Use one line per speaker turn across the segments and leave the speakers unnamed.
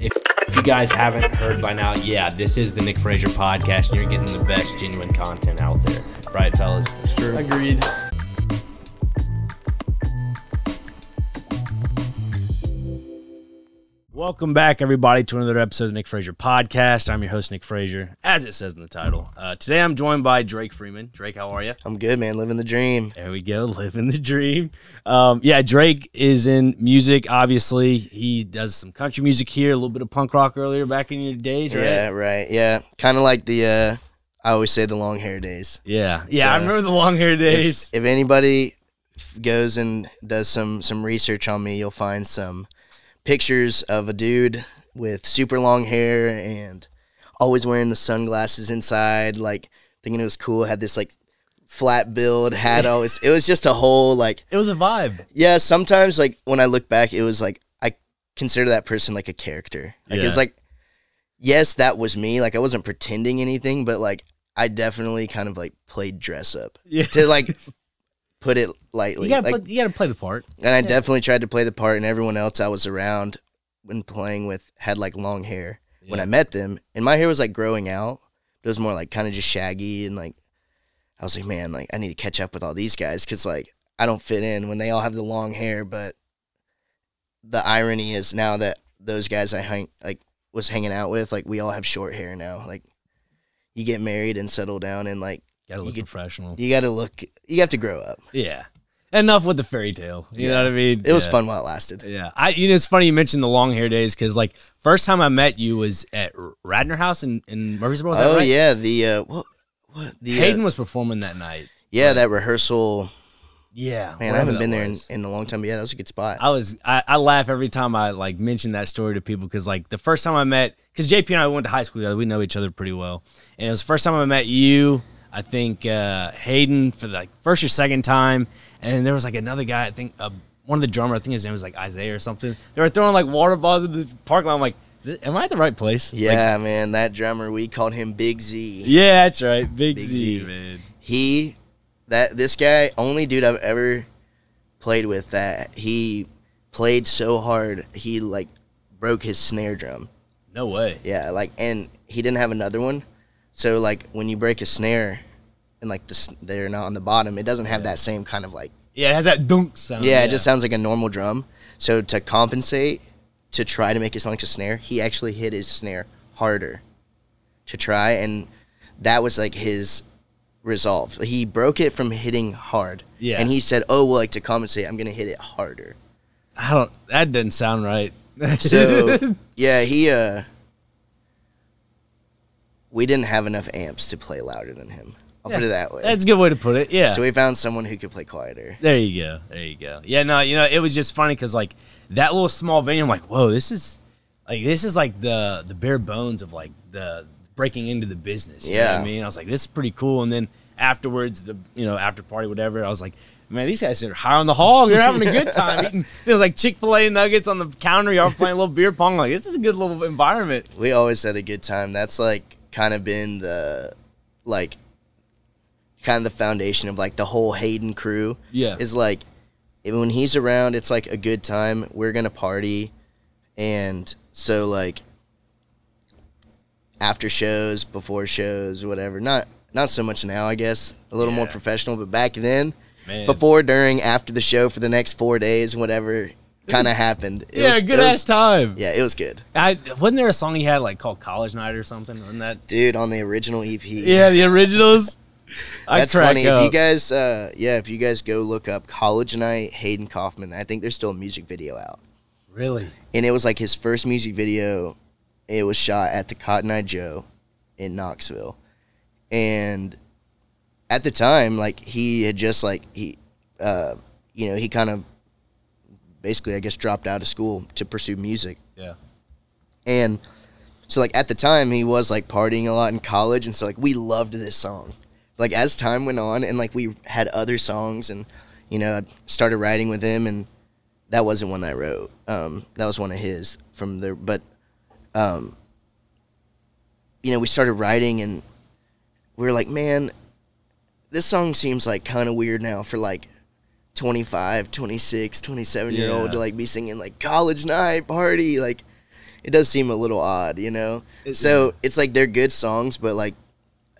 If, if you guys haven't heard by now, yeah, this is the Nick Frazier podcast, and you're getting the best genuine content out there. Right, fellas?
Sure.
Agreed.
Welcome back, everybody, to another episode of the Nick Frazier podcast. I'm your host, Nick Frazier, as it says in the title. Uh, today, I'm joined by Drake Freeman. Drake, how are you?
I'm good, man. Living the dream.
There we go, living the dream. Um, yeah, Drake is in music. Obviously, he does some country music here, a little bit of punk rock earlier back in your days, right?
Yeah, right. Yeah, kind of like the. uh I always say the long hair days.
Yeah, yeah. I remember the long hair days.
If, if anybody goes and does some some research on me, you'll find some pictures of a dude with super long hair and always wearing the sunglasses inside, like thinking it was cool. Had this like flat build, had always. It was just a whole like
it was a vibe.
Yeah, sometimes like when I look back, it was like I consider that person like a character. Like it's
Yeah.
like, yes, that was me. Like I wasn't pretending anything, but like I definitely kind of like played dress up
Yeah,
to like put it lightly.
you gotta
like,
play, you gotta play the part.
and I definitely tried to play the part, and everyone else I was around when playing with had like long hair. When I met them, and my hair was like growing out, it was more like kind of just shaggy, and like I was like, man, like I need to catch up with all these guys because like I don't fit in when they all have the long hair. But the irony is now that those guys I hang like was hanging out with, like we all have short hair now. Like you get married and settle down, and like
Gotta
You
look
could-
professional.
you got to look, you have to grow up.
Yeah. Enough with the fairy tale. You know what I mean?
It was
Yeah.
fun while it lasted.
Yeah, I. You know, it's funny you mentioned the long hair days because, like, first time I met you was at Radnor House in, in Murfreesboro. Was
oh
right?
yeah, the uh, what what the uh,
Hayden was performing that night.
Yeah, that rehearsal.
Yeah,
Man, I haven't been there in, in a long time. But yeah, that was a good spot.
I was. I, I laugh every time I like mention that story to people because, like, the first time I met, because JP and I went to high school together, we know each other pretty well, and it was the first time I met you. I think uh, Hayden for the like, first or second time, and there was like another guy. I think uh, one of the drummer. I think his name was like Isaiah or something. They were throwing like water balls in the parking lot. I'm like, it, am I at the right place? Like,
yeah, man, that drummer we called him Big Z.
yeah, that's right. Big,
Big
Z,
Z.
man.
He that this guy only dude I've ever played with that he played so hard he like broke his snare drum.
No way.
Yeah, like and he didn't have another one. So like when you break a snare and like the, they're not on the bottom, it doesn't have that same kind of like
Yeah, it has that dunk sound.
Yeah, it just sounds like a normal drum. So to compensate, to try to make it sound like a snare, he actually hit his snare harder to try, and that was like his resolve. He broke it from hitting hard.
Yeah.
And he said, "Oh, well, like to compensate, I'm gonna hit it harder."
I don't. That doesn't sound right.
So yeah, he uh, we didn't have enough amps to play louder than him. I'll put it that way.
That's a good way to put it. Yeah.
So we found someone who could play quieter.
There you go. There you go. Yeah, no, you know, it was just funny because like that little small venue, I'm like, whoa, this is like this is like the the bare bones of like the breaking into the business. You know what
Yeah.
I mean, I was like, this is pretty cool. And then afterwards, the you know after party, whatever, I was like. Man, these guys are high on the hog. They're having a good time eating. It was like Chick Fil A nuggets on the counter. Y'all playing a little beer pong. Like this is a good little environment.
We always had a good time. That's like kind of been the like kind of the foundation of like the whole Hayden crew.
Yeah.
Is like when he's around, it's like a good time. We're gonna party, and so like after shows, before shows, whatever. Not not so much now, I guess. A little more professional, but back then,
Man.
before, during, after the show, for the next four days, whatever kind of happened. It
yeah,
was,
good
it
ass
was-
time.
Yeah, it was good,
I wasn't there a song he had like called College Night or something? Wasn't that?
dude. On the original EP,
Yeah, the originals. I
That's funny. If you guys, uh, yeah, if you guys go look up College Night, Hayden Coffman, I think there's still a music video out,
really,
and it was like his first music video. It was shot at the Cotton Eyed Joe in Knoxville, and at the time, like he had just like he, uh, you know, he kind of basically, I guess, dropped out of school to pursue music.
yeah,
And so like at the time he was like partying a lot in college and so like we loved this song. Like as time went on and like we had other songs and you know, I started writing with him and that wasn't one I wrote. Um that was one of his from there but um you know, we started writing and we were like, man, this song seems like kind of weird now for like 25, 26, 27 year old
Yeah.
to like be singing like college night party like it does seem a little odd, you know. so it's like they're good songs, but like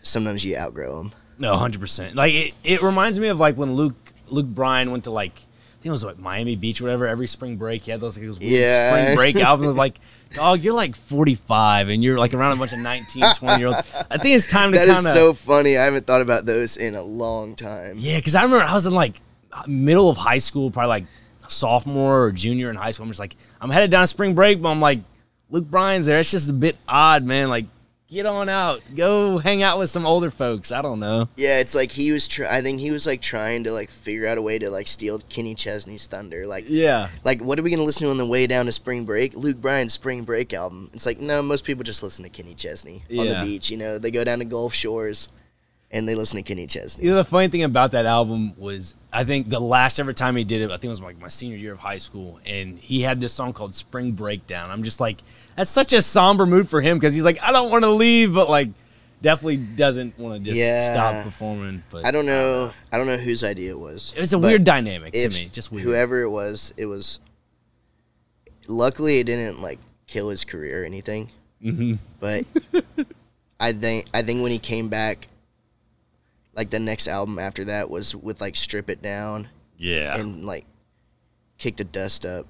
sometimes you outgrow them.
No, hundred percent. Like it, it reminds me of like when Luke Luke Bryan went to like I think it was like Miami Beach or whatever. Every spring break, he had those like those
Yeah.
spring break albums. Like, dog, you're like 45 and you're like around a bunch of 19, 20 year olds. I think it's time to
That is
kind of
so funny. I haven't thought about those in a long time.
yeah. Because I remember I was in like middle of high school, probably like sophomore or junior in high school. I'm just like I'm headed down spring break, but I'm like Luke Bryan's there. It's just a bit odd, man. Like. Get on out, go hang out with some older folks. I don't know.
Yeah, it's like he was. Try- I think he was like trying to like figure out a way to like steal Kenny Chesney's thunder. Like,
Yeah,
like what are we gonna listen to on the way down to spring break? Luke Bryan's spring break album. It's like no, most people just listen to Kenny Chesney on the beach. You know, they go down to Gulf Shores, and they listen to Kenny Chesney.
You know, the funny thing about that album was, I think the last ever time he did it, I think it was like my senior year of high school, and he had this song called "Spring Breakdown." I'm just like, that's such a somber mood for him because he's like, I don't want to leave, but like, definitely doesn't want to just
Yeah.
stop performing. But
I don't know. I don't know whose idea it was.
It was a weird dynamic to me, just weird.
Whoever it was, it was. Luckily, it didn't like kill his career or anything.
hmm
But I think I think when he came back, like the next album after that was with like strip it down
Yeah,
and like kick the dust up.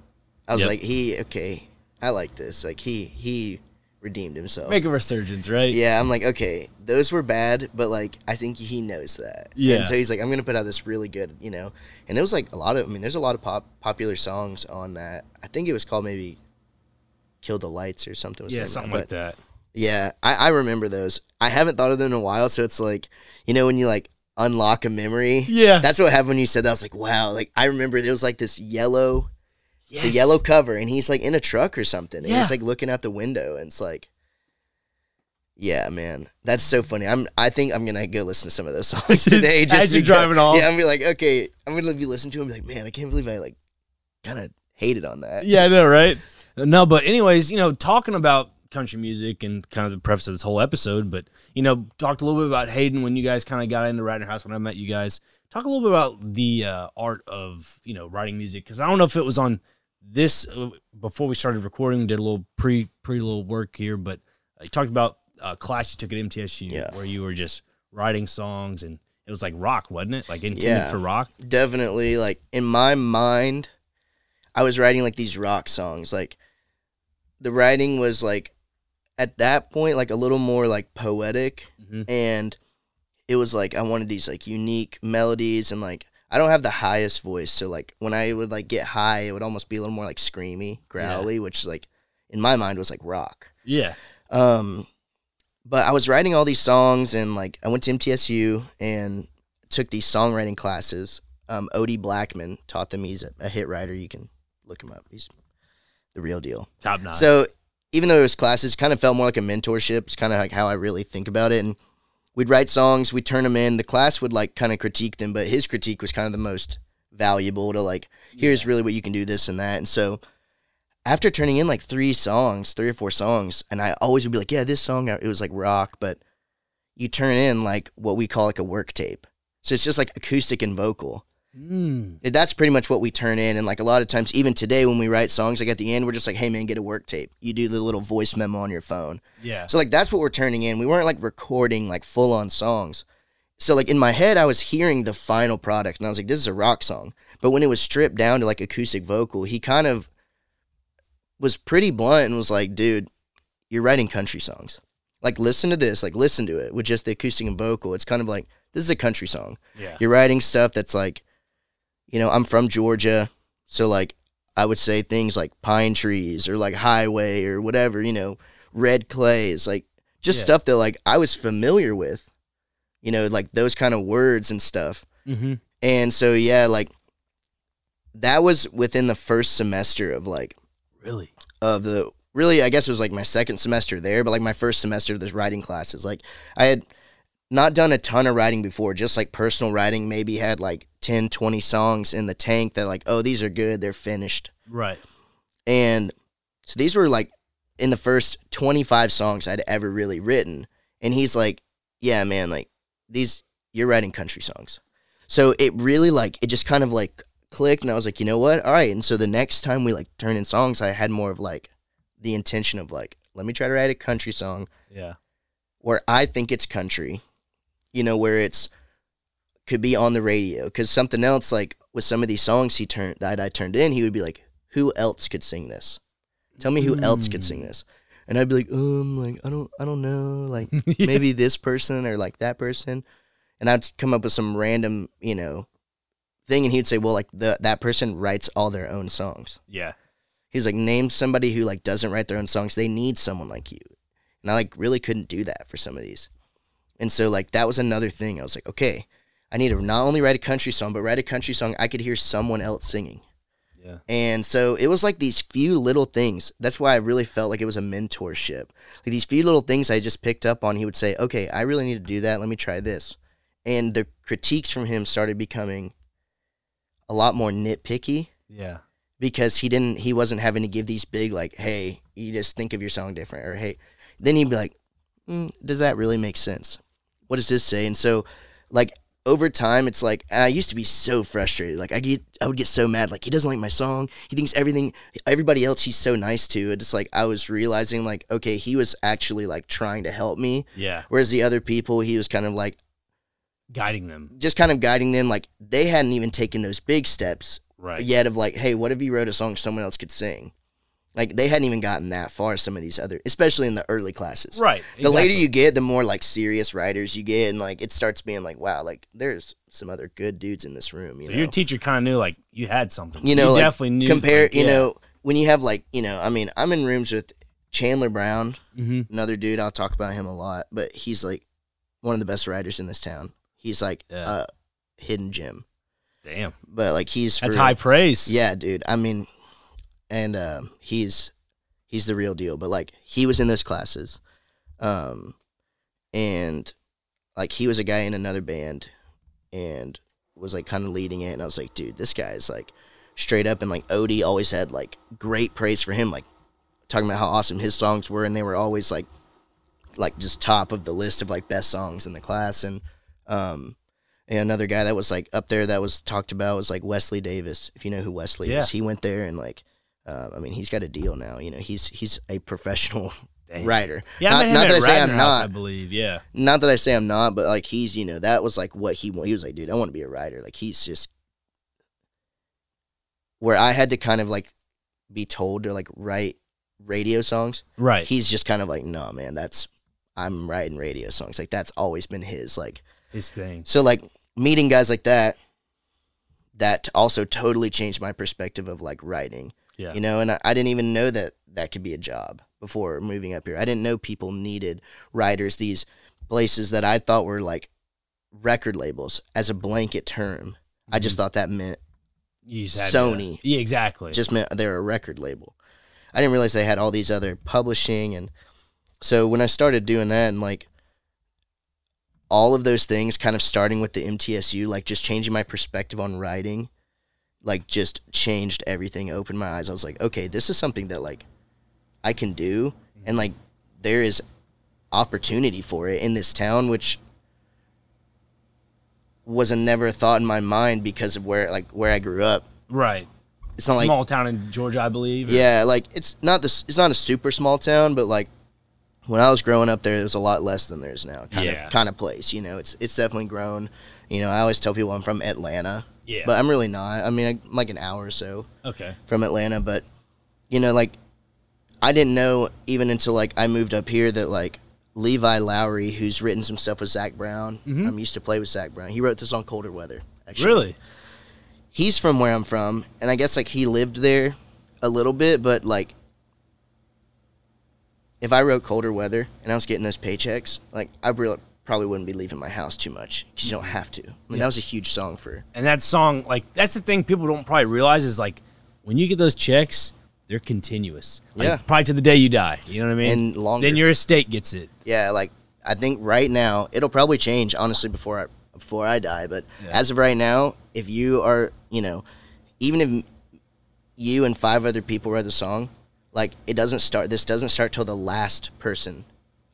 I was
Yep.
like, he okay, I like this. Like he he redeemed himself.
make a resurgence, right?
Yeah, I'm like, okay, those were bad, but like I think he knows that.
Yeah.
And so he's like, I'm gonna put out this really good, you know. And it was like a lot of I mean, there's a lot of pop popular songs on that. I think it was called maybe Kill the Lights or something. was
yeah,
name of it.
something
But
like that.
Yeah, I, I remember those. I haven't thought of them in a while, so it's like, you know, when you like unlock a memory.
Yeah,
That's what happened when you said that. I was like, wow, like I remember it was like this yellow it's a yellow cover and he's like in a truck or something. And
Yeah.
he's like looking out the window and it's like Yeah, man. That's so funny. I'm I think I'm gonna go listen to some of those songs today. Just
As you're
because-
driving off?
Yeah, I'm gonna be like, okay, I'm gonna be listening to him be like, man, I can't believe I like kinda hated on that.
Yeah, I know, right? No, but anyways, you know, talking about country music and kind of the preface of this whole episode, but you know, talked a little bit about Hayden when you guys kind of got into writing house when I met you guys. Talk a little bit about the uh, art of you know writing music because I don't know if it was on this uh, before we started recording. Did a little pre pre little work here, but you talked about uh, class you took at MTSU
Yeah.
where you were just writing songs and it was like rock, wasn't it? Like intended
Yeah.
for rock.
Definitely like in my mind, I was writing like these rock songs. Like the writing was like at that point like a little more like poetic
Mhm.
and it was like I wanted these like unique melodies and like I don't have the highest voice, so like when I would like get high, it would almost be a little more like screamy, growly, which like in my mind was like rock.
Yeah.
Um, but I was writing all these songs, and like I went to MTSU and took these songwriting classes. Um, Odie Blackmon taught them. He's a, a hit writer. You can look him up. He's the real deal.
Top notch.
So even though it was classes, kind of felt more like a mentorship. It's kind of like how I really think about it. And we'd write songs, we'd turn them in. The class would like kind of critique them, but his critique was kind of the most valuable to like, here's really what you can do, this and that. And so after turning in like three songs, three or four songs, and I always would be like, yeah, this song, it was like rock, but you turn in like what we call like a work tape. So it's just like acoustic and vocal
Mm.
that's pretty much what we turn in and like a lot of times even today when we write songs like at the end we're just like hey man get a work tape. You do the little voice memo on your phone.
Yeah.
so like that's what we're turning in. We weren't like recording like full on songs. So like in my head i was hearing the final product and i was like this is a rock song. But when it was stripped down to like acoustic vocal he kind of was pretty blunt and was like dude you're writing country songs. Like listen to this like listen to it with just the acoustic and vocal. It's kind of like this is a country song.
Yeah.
you're writing stuff that's like you know i'm from georgia so like i would say things like pine trees or like highway or whatever you know red clays like just
Yeah.
stuff that like i was familiar with you know like those kind of words and stuff
Mm-hmm.
and so yeah like that was within the first semester of like
Really?
of the really I guess it was like my second semester there, but like my first semester of this writing classes. Like I had not done a ton of writing before, just like personal writing, maybe had like 10, 20 songs in the tank that like, oh, these are good, they're finished.
Right.
And so these were like in the first 25 songs I'd ever really written. And he's like, yeah, man, like these, you're writing country songs. So it really like, it just kind of like clicked. And I was like, you know what? All right. And so the next time we like turn in songs, I had more of like the intention of like, let me try to write a country song
Yeah.
where I think it's country, you know, where it's could be on the radio. Because something else, like with some of these songs he turned that I turned in, he would be like, "Who else could sing this? Tell me who else could sing this." And I'd be like, um, like I don't, I don't know, like maybe this person or like that person, and I'd come up with some random, you know, thing, and he'd say, "Well, like the that person writes all their own songs."
Yeah.
He's like, name somebody who like doesn't write their own songs. They need someone like you. And I like really couldn't do that for some of these. And so like that was another thing. I was like, okay, I need to not only write a country song, but write a country song I could hear someone else singing.
Yeah.
And so it was like these few little things. That's why I really felt like it was a mentorship. Like these few little things I just picked up on. He would say, okay, I really need to do that. Let me try this. And the critiques from him started becoming a lot more nitpicky
Yeah.
because he didn't he wasn't having to give these big like hey you just think of your song different or hey then he'd be like mm, does that really make sense what does this say and so like over time it's like and i used to be so frustrated like i get i would get so mad like he doesn't like my song he thinks everything everybody else he's so nice to it's like i was realizing like okay he was actually like trying to help me
Yeah.
whereas the other people he was kind of like
Guiding them.
just kind of guiding them like they hadn't even taken those big steps
Right.
yet of like, hey, what if you wrote a song someone else could sing? Like they hadn't even gotten that far. Some of these other, especially in the early classes.
Right.
The later you get, the more like serious writers you get, and like it starts being like, wow, like there's some other good dudes in this room. You
So
know,
your teacher kind of knew like you had something.
you know, like,
definitely knew.
compare.
like,
you
yeah.
know, when you have like, you know, I mean, I'm in rooms with Chandler Brown,
Mhm.
another dude. I'll talk about him a lot, but he's like one of the best writers in this town. He's like
Yeah.
a hidden gem,
Damn.
but like he's
That's high praise.
Yeah, dude. I mean, and um, he's he's the real deal. But like, he was in those classes, um, and like he was a guy in another band, and was like kind of leading it. And I was like, dude, this guy is like straight up. And like Odie always had like great praise for him, like talking about how awesome his songs were, and they were always like like just top of the list of like best songs in the class. And um, and another guy that was like up there that was talked about was like Wesley Davis. If you know who Wesley
Yeah.
is, he went there and like, uh, I mean, he's got a deal now. You know, he's he's a professional
Damn.
writer.
Yeah,
not, not that I say I'm
House, I believe. Yeah.
Not that I say I'm not, but like he's you know that was like what he he was like, dude, I want to be a writer. Like he's just where I had to kind of like be told to like write radio songs.
Right.
He's just kind of like, no, man, that's I'm writing radio songs. Like that's always been his like.
His thing.
So like meeting guys like that, that also totally changed my perspective of like writing.
Yeah.
You know, and I, I didn't even know that that could be a job before moving up here. I didn't know people needed writers. These places that I thought were like record labels as a blanket term. I just mm-hmm. thought that meant
You just had
Sony.
Yeah, exactly.
just meant they're a record label. I didn't realize they had all these other publishing and so when I started doing that and like all of those things kind of starting with the MTSU, like just changing my perspective on writing, like just changed everything, opened my eyes. I was like, okay, this is something that like I can do mm-hmm. and like there is opportunity for it in this town which was a never thought in my mind because of where like where I grew up.
right.
It's not like
Small town in Georgia, I believe. or-
yeah, like it's not this. It's not a super small town, but like when I was growing up, there it was a lot less than there's now. Kind
Yeah.
of kind of place. You know, it's it's definitely grown. You know, I always tell people I'm from Atlanta,
Yeah.
but I'm really not. I mean, I'm like an hour or so
okay.
from Atlanta, but you know, like I didn't know even until like I moved up here that like Levi Lowrey, who's written some stuff with Zac Brown, mm-hmm. I'm used to play with Zac Brown. He wrote this song "Colder Weather." Actually,
Really?
he's from where I'm from, and I guess like he lived there a little bit, but like if I wrote colder weather and I was getting those paychecks, like I really probably wouldn't be leaving my house too much because you don't mm-hmm. have to. I mean, that was a huge song for.
And that song, like, that's the thing people don't probably realize is like when you get those checks, they're continuous. Like,
Yeah.
Probably to the day you die. You know what I mean?
And longer.
Then your estate gets it.
Yeah, like I think right now it'll probably change honestly before I before I die, but
Yeah.
as of right now, if you are, you know, even if you and five other people write the song, like it doesn't start this doesn't start till the last person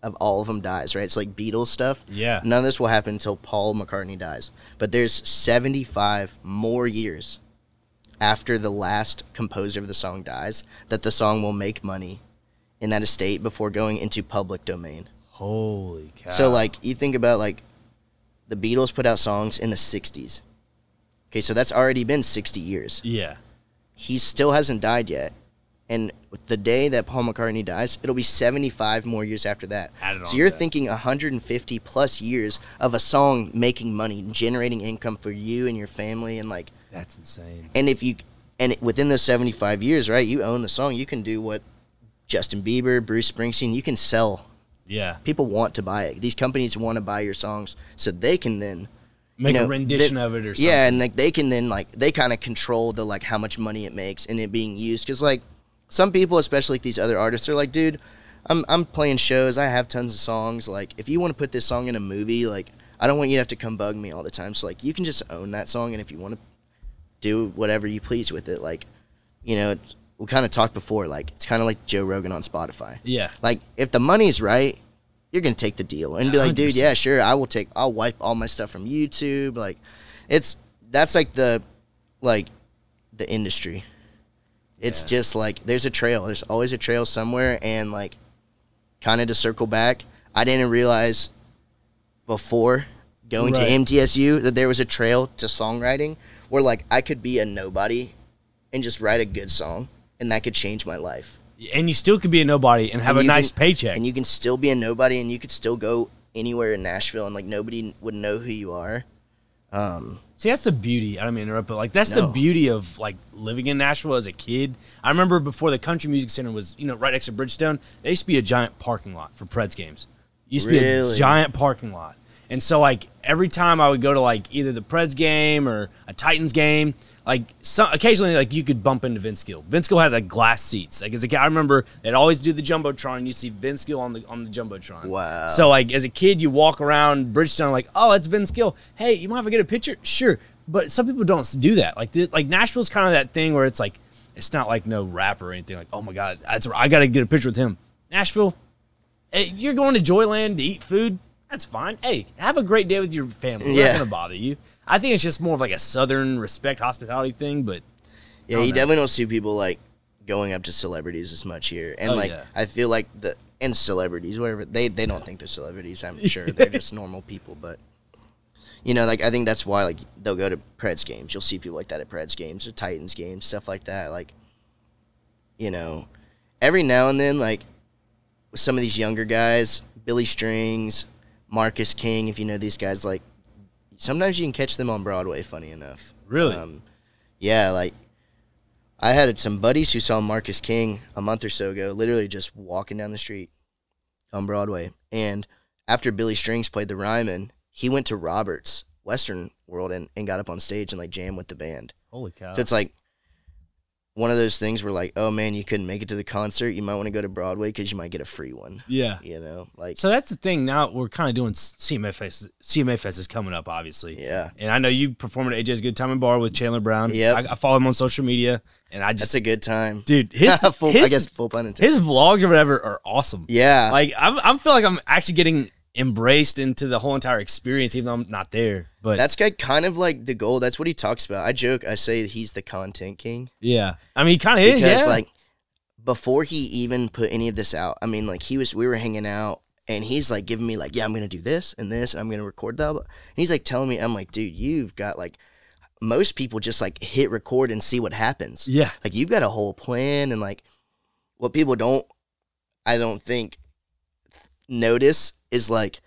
of all of them dies, right? It's like Beatles stuff.
Yeah.
None of this will happen until Paul McCartney dies. But there's 75 more years after the last composer of the song dies that the song will make money in that estate before going into public domain.
Holy cow!
So like you think about like the Beatles put out songs in the 60s. Okay, so that's already been 60 years.
yeah,
He still hasn't died yet. And the day that Paul McCartney dies, it'll be 75 more years after that. So you're
that.
thinking 150 plus years of a song making money, generating income for you and your family and like
that's insane.
and if you and within those 75 years, right, you own the song, you can do what Justin Bieber, Bruce Springsteen, you can sell.
Yeah,
People want to buy it. These companies want to buy your songs so they can then
make
know,
a rendition
they-
of it or something.
yeah, and like they can then like they kind of control the like how much money it makes and it being used because like some people, especially like these other artists, are like, dude, I'm I'm playing shows, I have tons of songs. Like if you want to put this song in a movie, like I don't want you to have to come bug me all the time. So like you can just own that song, and if you want to do whatever you please with it, like you know, it's, we kind of talked before, like it's kind of like Joe Rogan on Spotify.
yeah,
Like if the money's right, you're gonna take the deal and be like, dude, yeah, sure, I will take. I'll wipe all my stuff from YouTube. Like, it's that's like the like the industry. It's
Yeah.
just like there's a trail. There's always a trail somewhere, and like kind of to circle back, I didn't realize before going
Right.
to MTSU that there was a trail to songwriting where like I could be a nobody and just write a good song, and that could change my life
and you still could be a nobody and have
And
a nice
can-
paycheck.
and you can still be a nobody and you could still go anywhere in Nashville and like nobody would know who you are. Um,
See, that's the beauty. I don't mean to interrupt, but like that's the beauty of like living in Nashville as a kid. I remember before the Country Music Center was, you know, right next to Bridgestone. There used to be a giant parking lot for Preds games. Used to be a giant parking lot, and so like every time I would go to like either the Preds game or a Titans game, like some occasionally like you could bump into Vince Gill. Vince Gill had like glass seats. Like as a kid, I remember they'd always do the jumbotron. and You see Vince Gill on the on the jumbotron.
Wow.
So like as a kid, you walk around Bridgestone like, oh, that's Vince Gill. Hey, you mind if I get a picture? Sure. But some people don't do that. Like the, like Nashville's kind of that thing where it's like it's not like no rapper or anything. Like oh my god, that's I got to get a picture with him. Nashville, hey, you're going to Joyland to eat food. That's fine. Hey, have a great day with your family. We're
Yeah.
not gonna bother you. I think it's just more of like a southern respect hospitality thing. But
yeah, you
no.
definitely don't see people like going up to celebrities as much here, and
Oh,
like
yeah.
I feel like the and celebrities, whatever they they don't think they're celebrities. I'm sure they're just normal people, but. You know, like I think that's why like they'll go to Preds games. You'll see people like that at Preds games, or Titans games, stuff like that. Like, you know, every now and then, like with some of these younger guys, Billy Strings, Marcus King, if you know these guys, like sometimes you can catch them on Broadway. Funny enough,
Really?
um, yeah. Like I had some buddies who saw Marcus King a month or so ago, literally just walking down the street on Broadway, and after Billy Strings played the Ryman, he went to Roberts Western World and, and got up on stage and like jammed with the band.
holy cow,
So it's like one of those things where like, oh man, you couldn't make it to the concert. You might want to go to Broadway because you might get a free one.
yeah.
You know, like
So that's the thing. Now we're kind of doing CMA Fest. CMA Fest is coming up, obviously.
yeah,
And I know you performed at AJ's Good Time and Bar with Chandler Brown.
Yeah,
I, I follow him on social media, and I just that's
a good time.
dude, his,
full,
his,
I guess full pun intended.
his vlogs or whatever are awesome.
Yeah,
Like I'm, I'm feel like I'm actually getting embraced into the whole entire experience, even though I'm not there. But
that's kind of like the goal. That's what he talks about. I joke. I say he's the content king
yeah, I mean, he kind of is.
because
Yeah.
like before he even put any of this out, I mean, like he was, we were hanging out. And he's like giving me like, yeah, I'm gonna do this and this, and I'm gonna record that. And he's like telling me, I'm like, dude, you've got like, most people just like hit record and see what happens.
yeah,
Like you've got a whole plan and like what people don't I don't think notice is like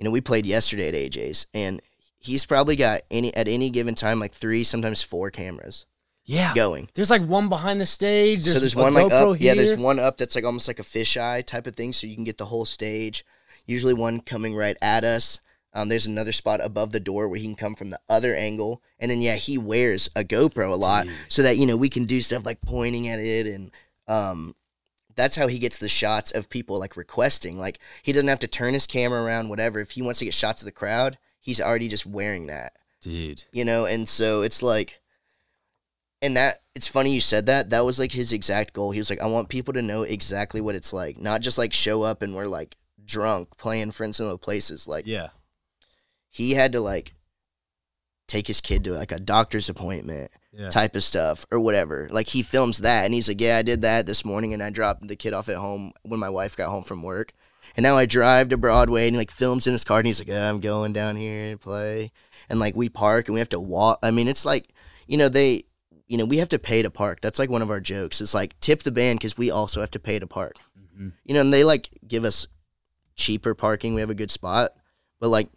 you know, we played yesterday at AJ's and he's probably got any at any given time like three, sometimes four cameras
yeah.
going.
There's like one behind the stage. There's
so there's
a
one like
GoPro
up yeah, there's one up that's like almost like a fisheye type of thing, so you can get the whole stage. Usually one coming right at us. Um, there's another spot above the door where he can come from the other angle, and then yeah, he wears a GoPro a lot
Dude.
so that you know we can do stuff like pointing at it, and um, that's how he gets the shots of people like requesting. Like he doesn't have to turn his camera around, whatever. If he wants to get shots of the crowd, he's already just wearing that,
dude.
you know. And so it's like, and that it's funny you said that. That was like his exact goal. He was like, I want people to know exactly what it's like, not just like show up and we're like drunk playing for instance of places. Like
Yeah,
he had to like take his kid to like a doctor's appointment
Yeah.
type of stuff or whatever. Like he films that and he's like, Yeah, I did that this morning and I dropped the kid off at home when my wife got home from work. And now I drive to Broadway and he like films in his car and he's like, oh, I'm going down here to play. And like we park and we have to walk. I mean, it's like, you know, they, you know, we have to pay to park. That's like one of our jokes. It's like tip the band because we also have to pay to park.
Mhm.
You know, and they like give us cheaper parking. We have a good spot, but like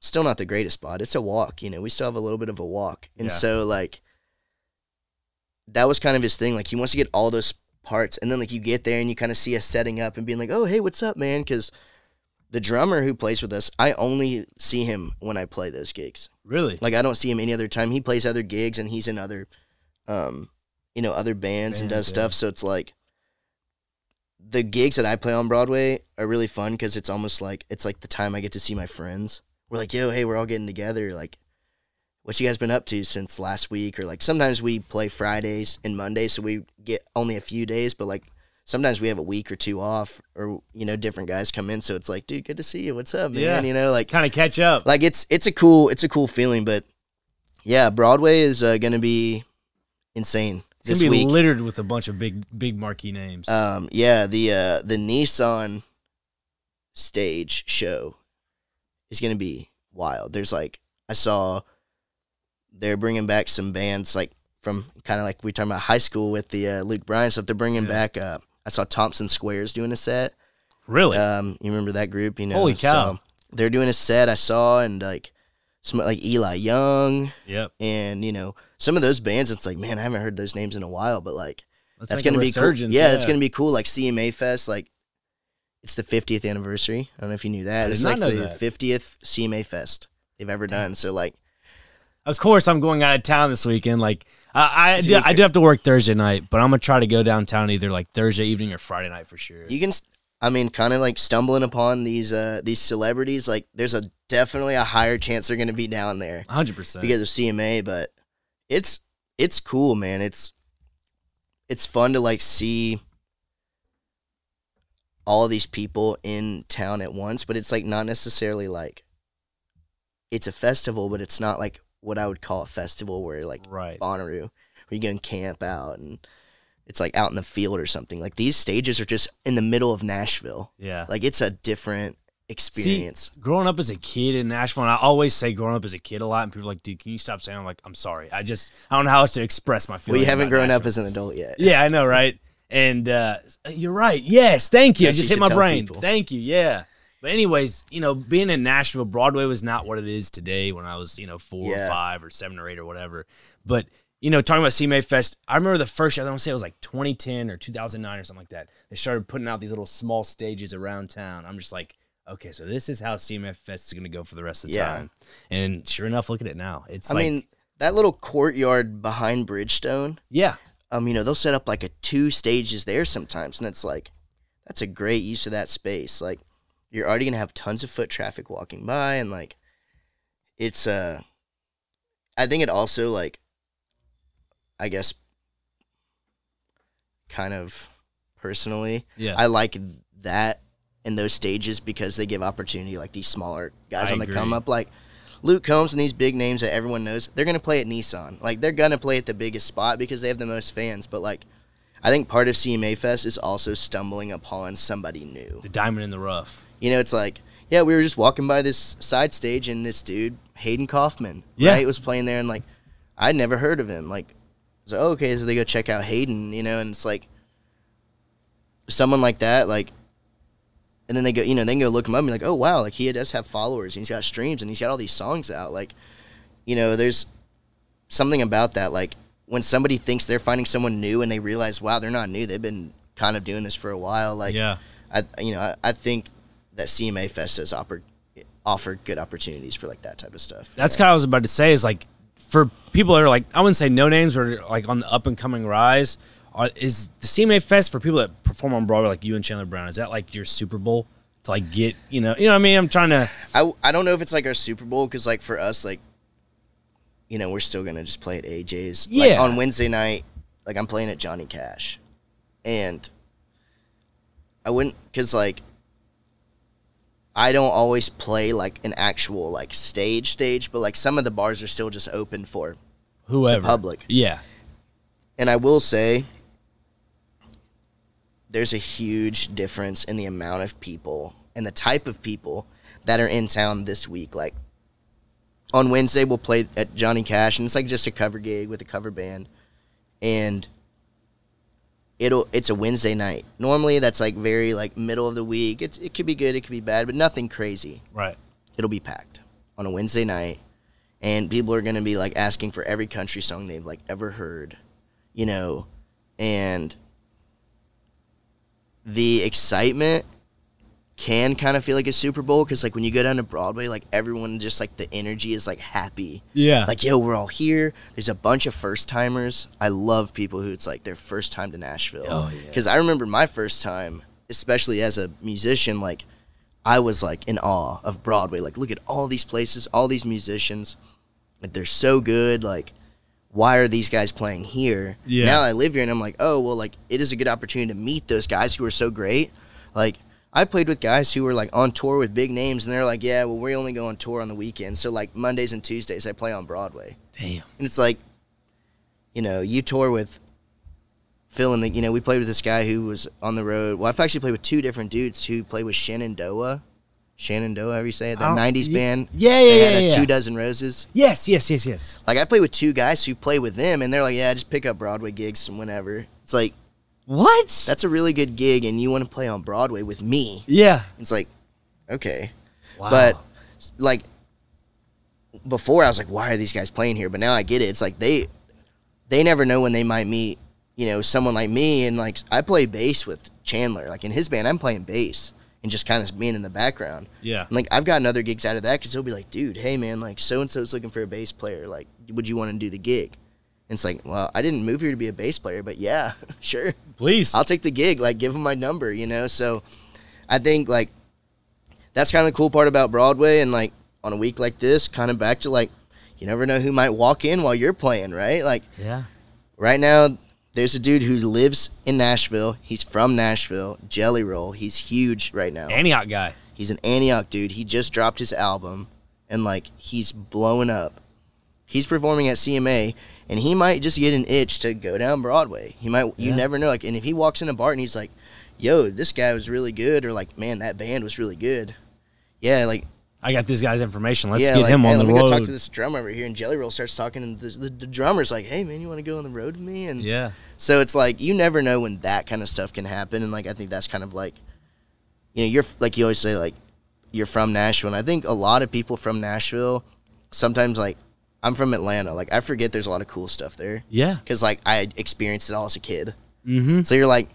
still not the greatest spot. It's a walk, you know. We still have a little bit of a walk. And
Yeah.
so like that was kind of his thing. Like he wants to get all those parts and then like you get there and you kind of see us setting up and being like, "Oh, hey, what's up, man?" cuz the drummer who plays with us, I only see him when I play those gigs.
Really?
Like I don't see him any other time. He plays other gigs and he's in other um you know, other bands, and does
yeah.
stuff, so it's like the gigs that I play on Broadway are really fun cuz it's almost like it's like the time I get to see my friends. We're like, "Yo, hey, we're all getting together like what you guys been up to since last week or like sometimes we play Fridays and Mondays so we get only a few days but like sometimes we have a week or two off or you know different guys come in so it's like dude good to see you what's up man
Yeah.
you know like
kind of catch up.
like it's it's a cool it's a cool feeling but yeah broadway is uh, gonna be insane
it's
this
gonna be
week
littered with a bunch of big, big marquee names.
um yeah the uh the nissan stage show is gonna be wild there's like i saw they're bringing back some bands like from kind of like we talking about high school with the uh, luke bryan stuff they're bringing
Yeah.
back uh i saw thompson squares doing a set
really?
um, you remember that group? You know,
Holy cow.
So they're doing a set I saw, and like some like Eli Young,
yep.
and you know some of those bands. It's like, man, I haven't heard those names in a while. But like
that's
that's gonna be
insurgents.
Yeah, it's gonna be cool, like CMA Fest, like, it's the 50th anniversary. I don't know if you knew that. It's like the
that.
50th CMA Fest they've ever done. So like,
Of course, I'm going out of town this weekend. Like, I, I, do, I do have to work Thursday night, but I'm gonna try to go downtown either like Thursday evening or Friday night for sure.
you can. I mean, kind of like stumbling upon these uh these celebrities. Like, there's a definitely a higher chance they're gonna be down there.
100. percent
because of CMA, but it's it's cool, man. It's it's fun to like see all of these people in town at once, but it's like not necessarily like it's a festival, but it's not like what I would call a festival where like
Right.
Bonnaroo, where you go and camp out and it's like out in the field or something. Like these stages are just in the middle of Nashville.
Yeah.
Like it's a different experience.
See, growing up as a kid in Nashville, and I always say growing up as a kid a lot, and people are like, dude, can you stop saying? I'm like, I'm sorry. I just, I don't know how else to express my feelings.
well, you haven't grown up as an adult yet.
Yeah, I know, right? And uh, you're right. Yes, thank you. I
Yes,
just
you
hit my brain.
people.
Thank you. Yeah. But anyways, you know, being in Nashville, Broadway was not what it is today when I was, you know, four or five or seven or eight or whatever. But you know, talking about CMA Fest, I remember the first year. I don't say it was like 2010 or 2009 or something like that. They started putting out these little small stages around town. I'm just like, okay, so this is how CMA Fest is going to go for the rest of the
Yeah.
time. And sure enough, look at it now. It's
I
like,
mean, that little courtyard behind Bridgestone,
yeah,
um, you know, they'll set up like a two stages there sometimes, and it's like that's a great use of that space. Like you're already gonna have tons of foot traffic walking by, and like it's uh, I think it also like, I guess, kind of personally,
yeah,
I like that in those stages because they give opportunity like these smaller guys
I
on the
agree.
come up like Luke Combs and these big names that everyone knows, they're gonna play at Nissan. Like they're gonna play at the biggest spot because they have the most fans. But like I think part of CMA Fest is also stumbling upon somebody new.
the diamond in the rough.
You know, it's like, yeah, we were just walking by this side stage and this dude, Hayden Coffman,
Yeah.
right, was playing there and like I'd never heard of him. Like was like, oh, okay, so they go check out Hayden, you know, and it's like someone like that, like and then they go, you know, they can go look him up and be like, oh wow, like he does have followers and he's got streams and he's got all these songs out. Like, you know, there's something about that. Like when somebody thinks they're finding someone new and they realize, wow, they're not new. They've been kind of doing this for a while. Like,
yeah.
I, you know, I, I think that CMA Fest has offered good opportunities for like that type of stuff.
That's of what I was about to say. Is like for people that are like I wouldn't say no names, but like on the up and coming rise. Are, is the CMA Fest for people that perform on Broadway, like you and Chandler Brown? Is that like your Super Bowl to like get you know? You know what I mean? I'm trying to.
I, I don't know if it's like our Super Bowl because like for us like you know we're still gonna just play at AJ's. Like,
Yeah.
on Wednesday night, like I'm playing at Johnny Cash, and I wouldn't because like I don't always play like an actual like stage stage, but like some of the bars are still just open for
whoever
public.
Yeah,
And I will say, there's a huge difference in the amount of people and the type of people that are in town this week. Like on Wednesday, we'll play at Johnny Cash, and it's like just a cover gig with a cover band, and it'll it's a Wednesday night. Normally, that's like very like middle of the week. It's it could be good, it could be bad, but nothing crazy
right.
it'll be packed on a Wednesday night, and people are gonna be like asking for every country song they've like ever heard, you know, and the excitement can kind of feel like a Super Bowl because like when you go down to Broadway, like everyone just like the energy is like happy.
Yeah,
Like, yo, we're all here. There's a bunch of first timers. I love people who it's like their first time to Nashville.
Oh, yeah.
Because I remember my first time, especially as a musician, like I was like in awe of Broadway. Like, look at all these places, all these musicians. Like, they're so good. Like, why are these guys playing here?
Yeah.
Now I live here and I'm like, oh, well, like, it is a good opportunity to meet those guys who are so great. Like, I played with guys who were like on tour with big names, and they're like, "Yeah, well, we only go on tour on the weekends. So like Mondays and Tuesdays, I play on Broadway."
damn.
And it's like, you know, you tour with Phil and the, you know, we played with this guy who was on the road. Well, I've actually played with two different dudes who played with Shenandoah. Shenandoah, however you say it, that
Oh,
90s band.
Yeah, yeah,
They
yeah,
had a
yeah.
two dozen roses.
Yes, yes, yes, yes.
Like, I played with two guys who play with them, and they're like, yeah, just pick up Broadway gigs and whenever. It's like,
What?
that's a really good gig, and you want to play on Broadway with me.
yeah.
It's like, okay.
Wow.
But like before, I was like, why are these guys playing here? But now I get it. It's like they they never know when they might meet, you know, someone like me. And like I play bass with Chandler. Like in his band, I'm playing bass and just kind of being in the background.
yeah,
And like I've gotten other gigs out of that because they'll be like, dude, hey man, like so and so's looking for a bass player. Like, would you want to do the gig? And it's like, well, I didn't move here to be a bass player, but yeah, sure.
please.
I'll take the gig. Like, give them my number, you know? So I think, like, that's kind of the cool part about Broadway. And, like, on a week like this, kind of back to, like, you never know who might walk in while you're playing, right? Like,
yeah.
right now, there's a dude who lives in Nashville. He's from Nashville, Jelly Roll. He's huge right now.
Antioch guy.
He's an Antioch dude. He just dropped his album, and, like, he's blowing up. He's performing at CMA, and he might just get an itch to go down Broadway. He might, you
Yeah.
never know. Like, and if he walks in a bar and he's like, "Yo, this guy was really good," or like, "Man, that band was really good," yeah, like,
I got this guy's information. Let's
yeah,
get
like,
him
hey,
on
let
the
me
road.
go talk to this drummer over here, and Jelly Roll starts talking, and the, the, the drummer's like, "Hey, man, you want to go on the road with me?" And
yeah,
so it's like you never know when that kind of stuff can happen, and like I think that's kind of like, you know, you're like you always say like you're from Nashville, and I think a lot of people from Nashville sometimes like I'm from Atlanta, like I forget there's a lot of cool stuff there
yeah.
because like I experienced it all as a kid.
Mm-hmm.
So you're like,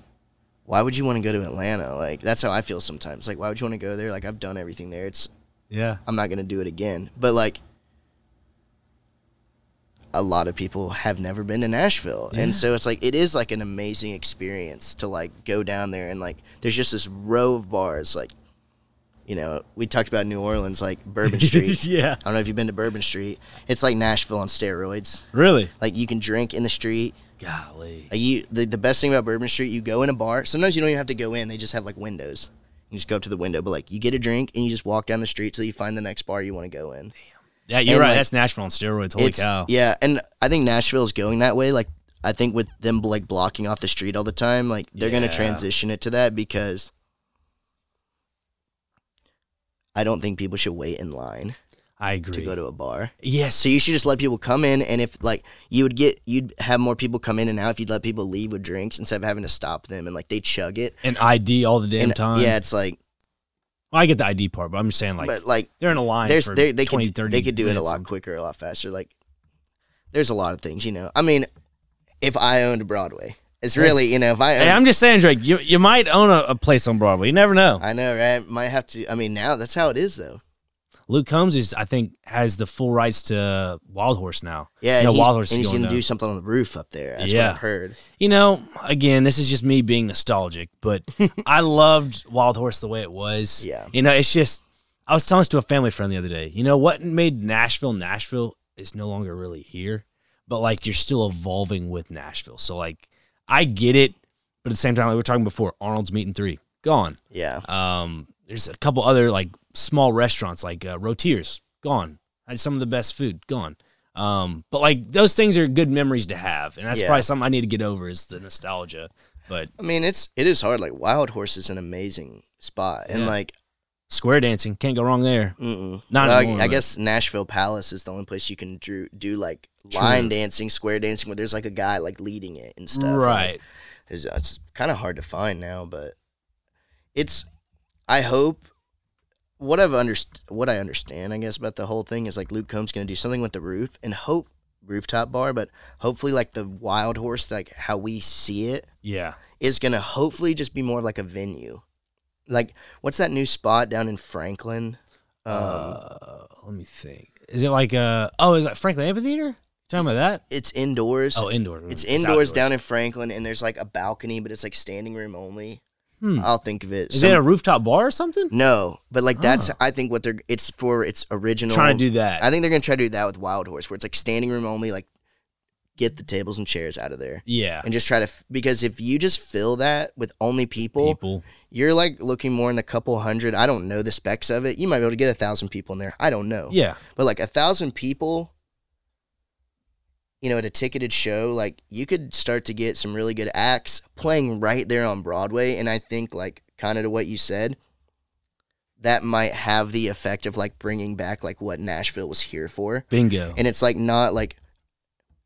why would you want to go to Atlanta? Like that's how I feel sometimes. Like why would you want to go there? Like I've done everything there. It's
Yeah.
I'm not gonna do it again. But like a lot of people have never been to Nashville.
Yeah.
And so it's like it is like an amazing experience to like go down there and like there's just this row of bars like you know, we talked about New Orleans like Bourbon Street.
yeah.
I don't know if you've been to Bourbon Street. It's like Nashville on steroids.
Really?
Like you can drink in the street.
Golly.
Like you the, the best thing about Bourbon Street, you go in a bar. Sometimes you don't even have to go in, they just have like windows. You just go up to the window, but like you get a drink and you just walk down the street till you find the next bar you want to go in.
Yeah, you're
And,
right.
like,
That's Nashville on steroids. Holy cow.
Yeah, and I think Nashville is going that way. Like I think with them like blocking off the street all the time, like they're
Yeah.
gonna transition it to that because I don't think people should wait in line
I agree.
to go to a bar.
yes.
So you should just let people come in, and if like you would get, you'd have more people come in and out if you'd let people leave with drinks instead of having to stop them and like they chug it.
And ID all the damn
and,
time.
Yeah, it's like,
Well, I get the ID part, but I'm just saying, like,
but like
they're in a line
there's
for
they they
20,
could
30
they could do it a lot quicker, a lot faster. Like there's a lot of things, you know. I mean, if I owned Broadway, it's really you know if I owned,
Hey, I'm just saying, Drake, you, you might own a, a place on Broadway. You never know.
I know, right? Might have to. I mean, now that's how it is, though.
Luke Combs is, I think, has the full rights to Wild Horse now.
Yeah,
You know,
and he's,
Wild Horse is
and he's
going
gonna
down.
do something on the roof up there. That's
Yeah.
what I've heard.
You know, again, this is just me being nostalgic, but I loved Wild Horse the way it was.
Yeah.
You know, it's just, I was telling this to a family friend the other day. You know, what made Nashville Nashville is no longer really here, but like you're still evolving with Nashville. So, like, I get it, but at the same time, like we were talking before, Arnold's Meat and Three, gone.
Yeah,
Um, there's a couple other like small restaurants like uh, Rotier's, gone. Had some of the best food, gone. Um, but like those things are good memories to have, and that's
Yeah.
probably something I need to get over is the nostalgia. But
I mean, it's it is hard. Like Wild Horse is an amazing spot, and
Yeah.
like,
square dancing can't go wrong there.
mm-mm.
Not
Well, I-
anymore,
I,
but-
guess Nashville Palace is the only place you can do, do like
True.
line dancing, square dancing, where there's like a guy like leading it and stuff.
right.
Like, it's kind of hard to find now, but it's. I hope what I've underst- what I understand, I guess, about the whole thing is like Luke Combs going to do something with the roof and hope rooftop bar, but hopefully like the Wild Horse, like how we see it,
Yeah.
is gonna hopefully just be more like a venue. Like, what's that new spot down in Franklin? Um,
uh, let me think. Is it like uh oh, is that Franklin Amphitheater? Talking about that?
it's indoors.
Oh, indoors.
it's
It's
indoors
outdoors.
down in Franklin, and there's like a balcony, but it's like standing room only.
Hmm.
I'll think of it.
Is
Some-
it a rooftop bar or something?
no, but like that's
Oh.
I think what they're it's for its original.
Trying to do that.
I think they're gonna try to do that with Wild Horse, where it's like standing room only. Like, get the tables and chairs out of there,
yeah.
and just try to because if you just fill that with only people,
People.
you're like looking more in a couple hundred. I don't know the specs of it. You might be able to get a thousand people in there. I don't know.
Yeah.
But like a thousand people, you know, at a ticketed show, like you could start to get some really good acts playing right there on Broadway. And I think, like, kind of to what you said, that might have the effect of like bringing back like what Nashville was here for.
Bingo.
And it's like not like,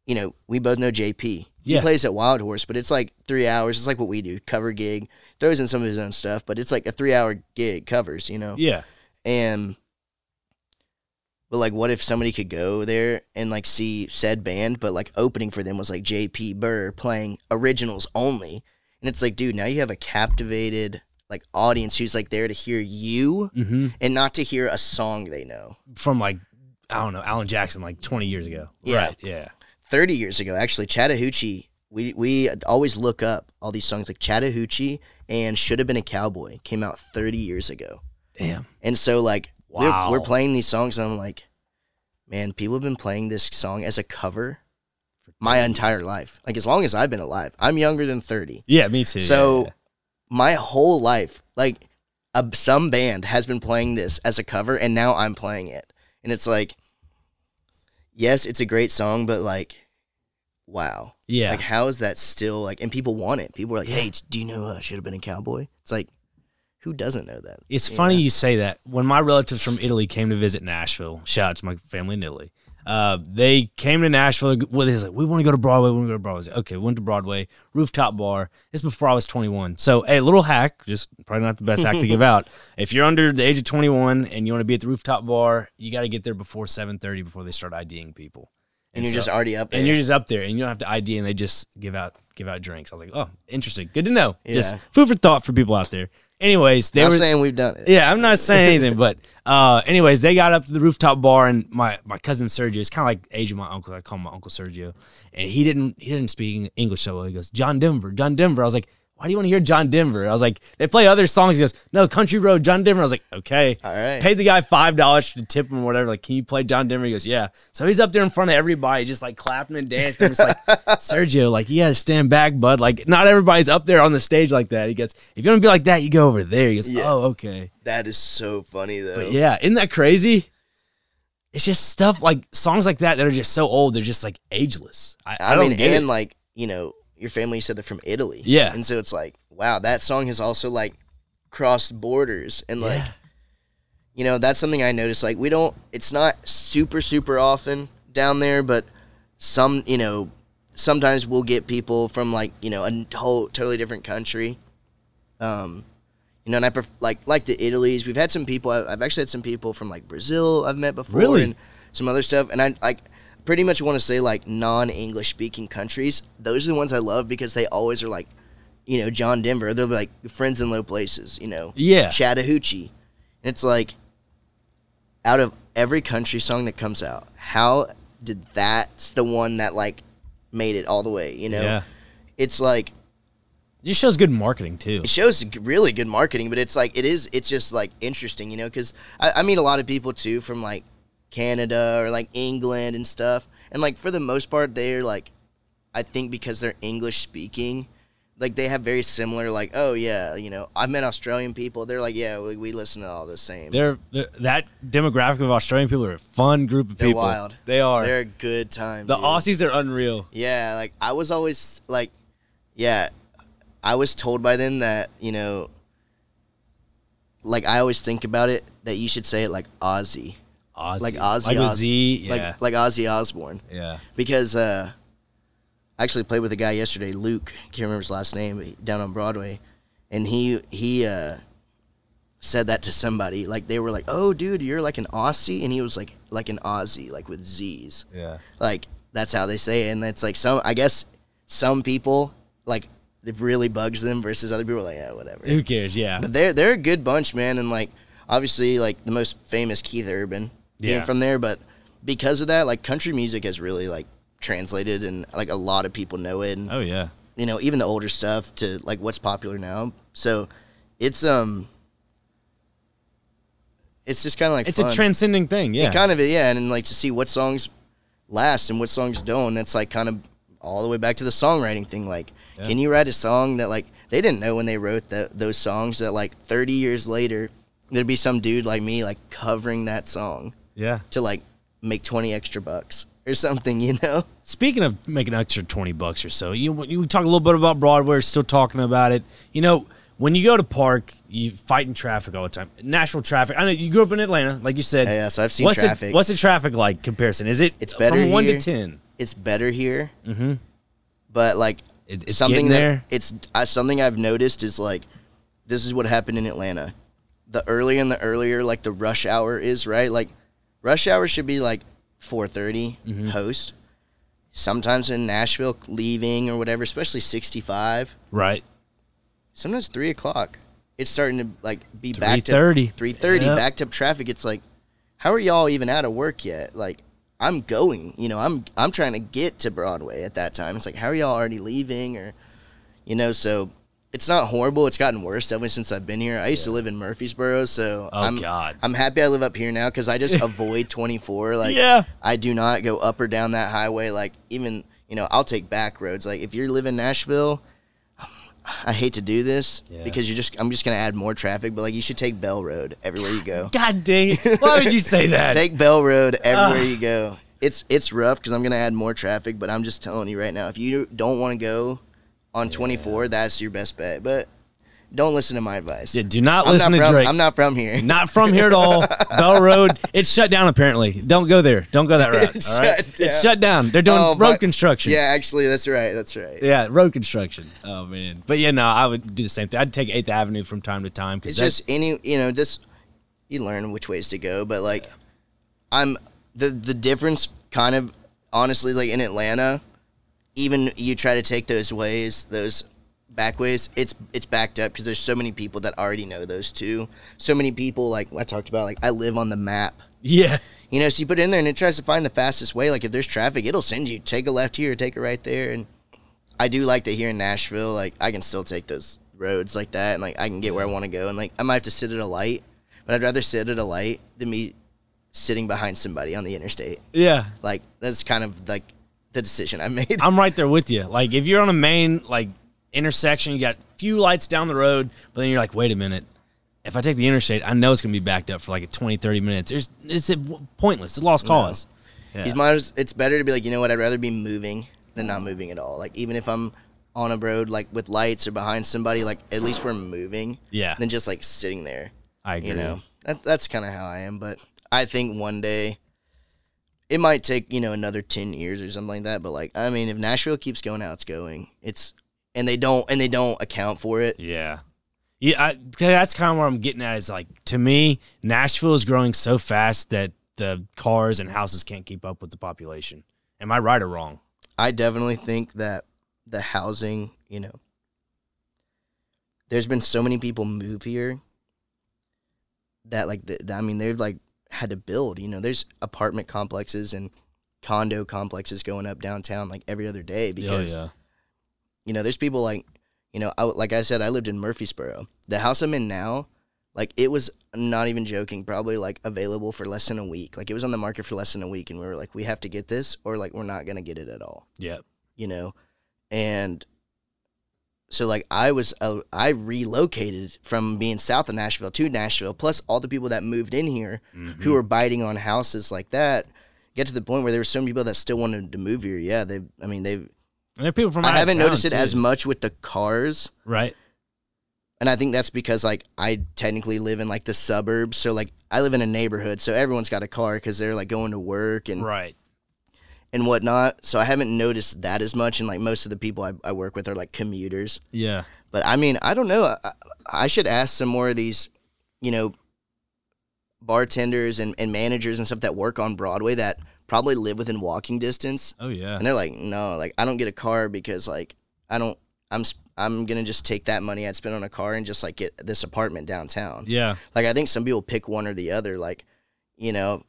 you know, we both know JP. He
Yeah.
plays at Wild Horse, but it's like three hours. It's like what we do, cover gig. Throws in some of his own stuff, but it's like a three hour gig covers, you know.
yeah.
And but like what if somebody could go there and like see said band, but like opening for them was like JP Burr playing originals only. And it's like, dude, now you have a captivated like audience who's like there to hear you
hmm
and not to hear a song they know.
From like I don't know, Alan Jackson like 20 years ago.
Yeah.
Right. Yeah.
30 years ago, actually, Chattahoochee, we, we always look up all these songs like Chattahoochee and Should Have Been a Cowboy came out 30 years ago.
Damn.
And so like
Wow.
we're, we're playing these songs and I'm like, man, people have been playing this song as a cover my entire life. Like as long as I've been alive. I'm younger than 30.
Yeah, me too.
So
yeah.
my whole life, like a, some band has been playing this as a cover and now I'm playing it. And it's like yes, it's a great song, but like wow.
yeah.
Like how is that still like and people want it. People are like, "Hey, do you know uh, should have been a cowboy?" It's like who doesn't know that?
It's
you
funny
know?
you say that. When my relatives from Italy came to visit Nashville, shout out to my family in Italy. Uh, they came to Nashville. Well, they like, we want to go to Broadway. We want to go to Broadway. Like, okay, went to Broadway, rooftop bar. This is before I was 21. So, hey, little hack, just probably not the best hack to give out. If you're under the age of 21 and you want to be at the rooftop bar, you got to get there before 7:30 before they start IDing people.
And you're
so-
just already up there.
and you're just up there and you don't have to ID and they just give out give out drinks. I was like, oh, interesting, good to know. Just
Yeah.
food for thought for people out there. Anyways, they
Not
were
saying we've done it.
yeah, I'm not saying anything, but uh, anyways, they got up to the rooftop bar, and my, my cousin Sergio is kind of like age of my uncle. I call him my uncle Sergio, and he didn't he didn't speak English so well. He goes, John Denver, John Denver. I was like, why do you want to hear John Denver? I was like, they play other songs. He goes, no, Country Road, John Denver. I was like, okay.
All right.
Paid the guy five dollars to tip him or whatever. Like, can you play John Denver? He goes, yeah. So he's up there in front of everybody, just like clapping and dancing. I'm just like, Sergio, like you gotta stand back, bud. Like not everybody's up there on the stage like that. He goes, if you want to be like that, you go over there. He goes,
Yeah.
oh, okay.
That is so funny though.
But yeah, isn't that crazy? It's just stuff like songs like that that are just so old. They're just like ageless. I, I,
I, mean, and
it.
like you know, your family said they're from Italy.
Yeah.
and so it's like, wow, that song has also like crossed borders, and like,
Yeah.
you know, that's something I noticed. Like, we don't, it's not super super often down there, but some, you know, sometimes we'll get people from like you know a whole totally different country. Um, you know, and I pref- like like the Italy's. We've had some people. I've I've actually had some people from like Brazil. I've met before,
Really?
and some other stuff. And I like pretty much want to say like non-English speaking countries. Those are the ones I love because they always are like, you know, John Denver. They're like friends in low places. You know,
yeah,
Chattahoochee. And it's like, out of every country song that comes out, how did that's the one that like made it all the way? You know,
yeah.
it's like
It just shows good marketing too.
it shows really good marketing, but it's like it is. It's just like interesting, you know, because I, I meet a lot of people too from like Canada or like England and stuff, and like for the most part, they're like, I think because they're English speaking, like they have very similar like oh yeah you know I've met Australian people they're like yeah we, we listen to all the same
They're, they're that demographic of Australian people are a fun group of
They're
people.
wild.
They are.
they're a good time
the
dude.
Aussies are unreal.
yeah like I was always like yeah I was told by them that you know like I always think about it that you should say it like Ozzy
Aussie.
like Ozzy
like
Os-
Z. Yeah.
like like Ozzy Osbourne
yeah.
because uh, I actually played with a guy yesterday, Luke. Can't remember his last name. Down on Broadway, and he he uh, said that to somebody. Like they were like, "Oh, dude, you're like an Aussie," and he was like like an Aussie, like with Z's.
Yeah.
Like that's how they say it, and it's like some. I guess some people like it really bugs them versus other people like, yeah, whatever.
Who cares? Yeah.
But they're they're a good bunch, man, and like obviously like the most famous Keith Urban being
Yeah.
from there, but because of that, like country music has really like translated and like a lot of people know it and
oh yeah.
you know, even the older stuff to like what's popular now. So it's um it's just kinda like
It's
fun.
a transcending thing. Yeah.
It kind of yeah, and then like to see what songs last and what songs don't. That's like kind of all the way back to the songwriting thing. Like,
Yeah.
can you write a song that like they didn't know when they wrote that those songs that like 30 years later there'd be some dude like me like covering that song
yeah.
to like make 20 extra bucks or something, you know?
Speaking of making an extra twenty bucks or so, you you talk a little bit about Broadway. we're Still talking about it. You know, when you go to park, you fight in traffic all the time. Nashville traffic. I know you grew up in Atlanta, like you said.
Yeah, so I've seen
what's
traffic.
The, what's the traffic like comparison? Is it
It's better
from one to ten?
It's better here,
Mm-hmm.
but like
It, it's
something that
there.
it's something I've noticed is like this is what happened in Atlanta. The earlier and the earlier like the rush hour is, right? Like rush hour should be like 4:30
Mm-hmm.
host. Sometimes in Nashville leaving or whatever, especially 65.
Right.
Sometimes three o'clock. It's starting to like be back to
3:30.
3:30
Yep.
backed up traffic. It's like, how are y'all even out of work yet? Like, I'm going. You know, I'm I'm trying to get to Broadway at that time. It's like, how are y'all already leaving? Or, you know, so it's not horrible. It's gotten worse ever since I've been here. I used to live in Murfreesboro, so
Oh,
I'm
God.
I'm happy I live up here now because I just avoid 24. Like,
yeah.
I do not go up or down that highway. Like even you know, I'll take back roads. Like if you live in Nashville, I hate to do this
Yeah.
because you're just I'm just gonna add more traffic. But like you should take Bell Road everywhere you go.
God dang it! Why would you say that?
take Bell Road everywhere ah. you go. It's it's rough because I'm gonna add more traffic. But I'm just telling you right now, if you don't want to go on 24, that's your best bet. But don't listen to my advice.
Yeah, do not
I'm
listen
not
to
from,
Drake.
I'm not from here.
Not from here at all. Bell Road, it's shut down apparently. Don't go there. Don't go that route.
It's
all right?
shut
It's
down.
shut down. They're doing
Oh,
road
but-
construction.
Yeah, actually, that's right. That's right.
Yeah, road construction. Oh man. But yeah, no, I would do the same thing. I'd take Eighth Avenue from time to time because
It's just any you know this you learn which ways to go, but like I'm the the difference kind of honestly like in Atlanta, even you try to take those ways, those back ways, it's it's backed up because there's so many people that already know those two. So many people like I talked about like I live on the map.
yeah,
You know, so you put it in there and it tries to find the fastest way. Like if there's traffic, it'll send you take a left here, take a right there, and I do like that here in Nashville. Like I can still take those roads like that, and like I can get where I want to go. And like I might have to sit at a light, but I'd rather sit at a light than me sitting behind somebody on the interstate.
yeah.
Like that's kind of like the decision I made.
I'm right there with you. Like if you're on a main like intersection, you got few lights down the road, but then you're like, wait a minute. If I take the interstate, I know it's gonna be backed up for like 20, 30 minutes. There's it's a, pointless. It's a lost cause. Yeah.
He's might it's better to be like, you know what, I'd rather be moving than not moving at all. Like even if I'm on a road like with lights or behind somebody, like at least we're moving.
Yeah.
Than just like sitting there.
I agree.
You know. That, that's kind of how I am, but I think one day it might take, you know, another 10 years or something like that, but like I mean, if Nashville keeps going how it's going, it's and they don't and they don't account for it.
Yeah. Yeah, I, that's kind of where I'm getting at. Is like to me, Nashville is growing so fast that the cars and houses can't keep up with the population. Am I right or wrong?
I definitely think that the housing, you know, there's been so many people move here that like the, I mean they've like had to build. You know, there's apartment complexes and condo complexes going up downtown like every other day oh, because
oh yeah,
you know there's people like you know I, like I said I lived in Murfreesboro. The house I'm in now, like it was not even joking, probably like available for less than a week. Like it was on the market for less than a week, and we were like, we have to get this, or like we're not gonna get it at all
yeah.
you know, and so like I was uh, I relocated from being south of Nashville to Nashville, plus all the people that moved in here
Mm-hmm.
who were biting on houses like that. Get to the point where there were some people that still wanted to move here. Yeah, they. I mean, they've
And there are people from
I haven't noticed it
too.
as much with the cars,
right.
and I think that's because like I technically live in like the suburbs, so like I live in a neighborhood, so everyone's got a car because they're like going to work and
Right.
And whatnot. So I haven't noticed that as much, and like most of the people I, I work with are like commuters.
Yeah.
But I mean, I don't know. I, I should ask some more of these, you know, bartenders and, and managers and stuff that work on Broadway that probably live within walking distance.
Oh yeah.
And they're like, no, like I don't get a car because like I don't. I'm sp- I'm gonna just take that money I'd spend on a car and just like get this apartment downtown.
Yeah.
Like I think some people pick one or the other. Like, you know,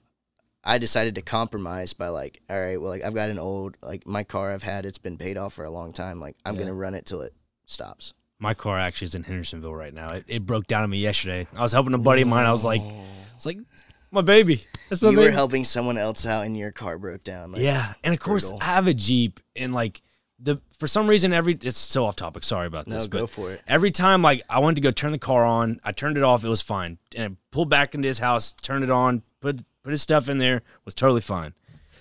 I decided to compromise by like, all right, well, like I've got an old like my car I've had it's been paid off for a long time. Like I'm
Yeah.
gonna run it till it stops.
My car actually is in Hendersonville right now. It, it broke down on me yesterday. I was helping a buddy of mine. I was like, it's like my baby. That's my
you
baby.
were helping someone else out and your car broke down. Like,
yeah, and of course
brutal.
I have a Jeep, and like the for some reason every it's so off topic. Sorry about
no,
this,
go
but
for it.
every time like I wanted to go turn the car on, I turned it off. It was fine, and I pulled back into his house, turned it on, put put his stuff in there, was totally fine.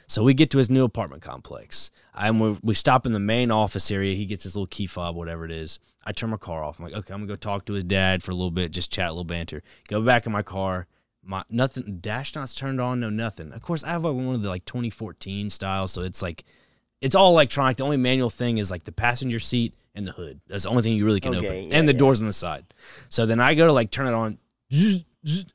So we get to his new apartment complex. I we, we stop in the main office area. He gets his little key fob, whatever it is. I turn my car off. I'm like, okay, I'm gonna go talk to his dad for a little bit, just chat, a little banter. Go back in my car. My nothing, dash not's turned on, no nothing. Of course, I have like one of the like 2014 styles, so it's like it's all electronic. The only manual thing is like the passenger seat and the hood. That's the only thing you really can
Okay,
open,
yeah,
and the
yeah.
doors on the side. So then I go to like turn it on.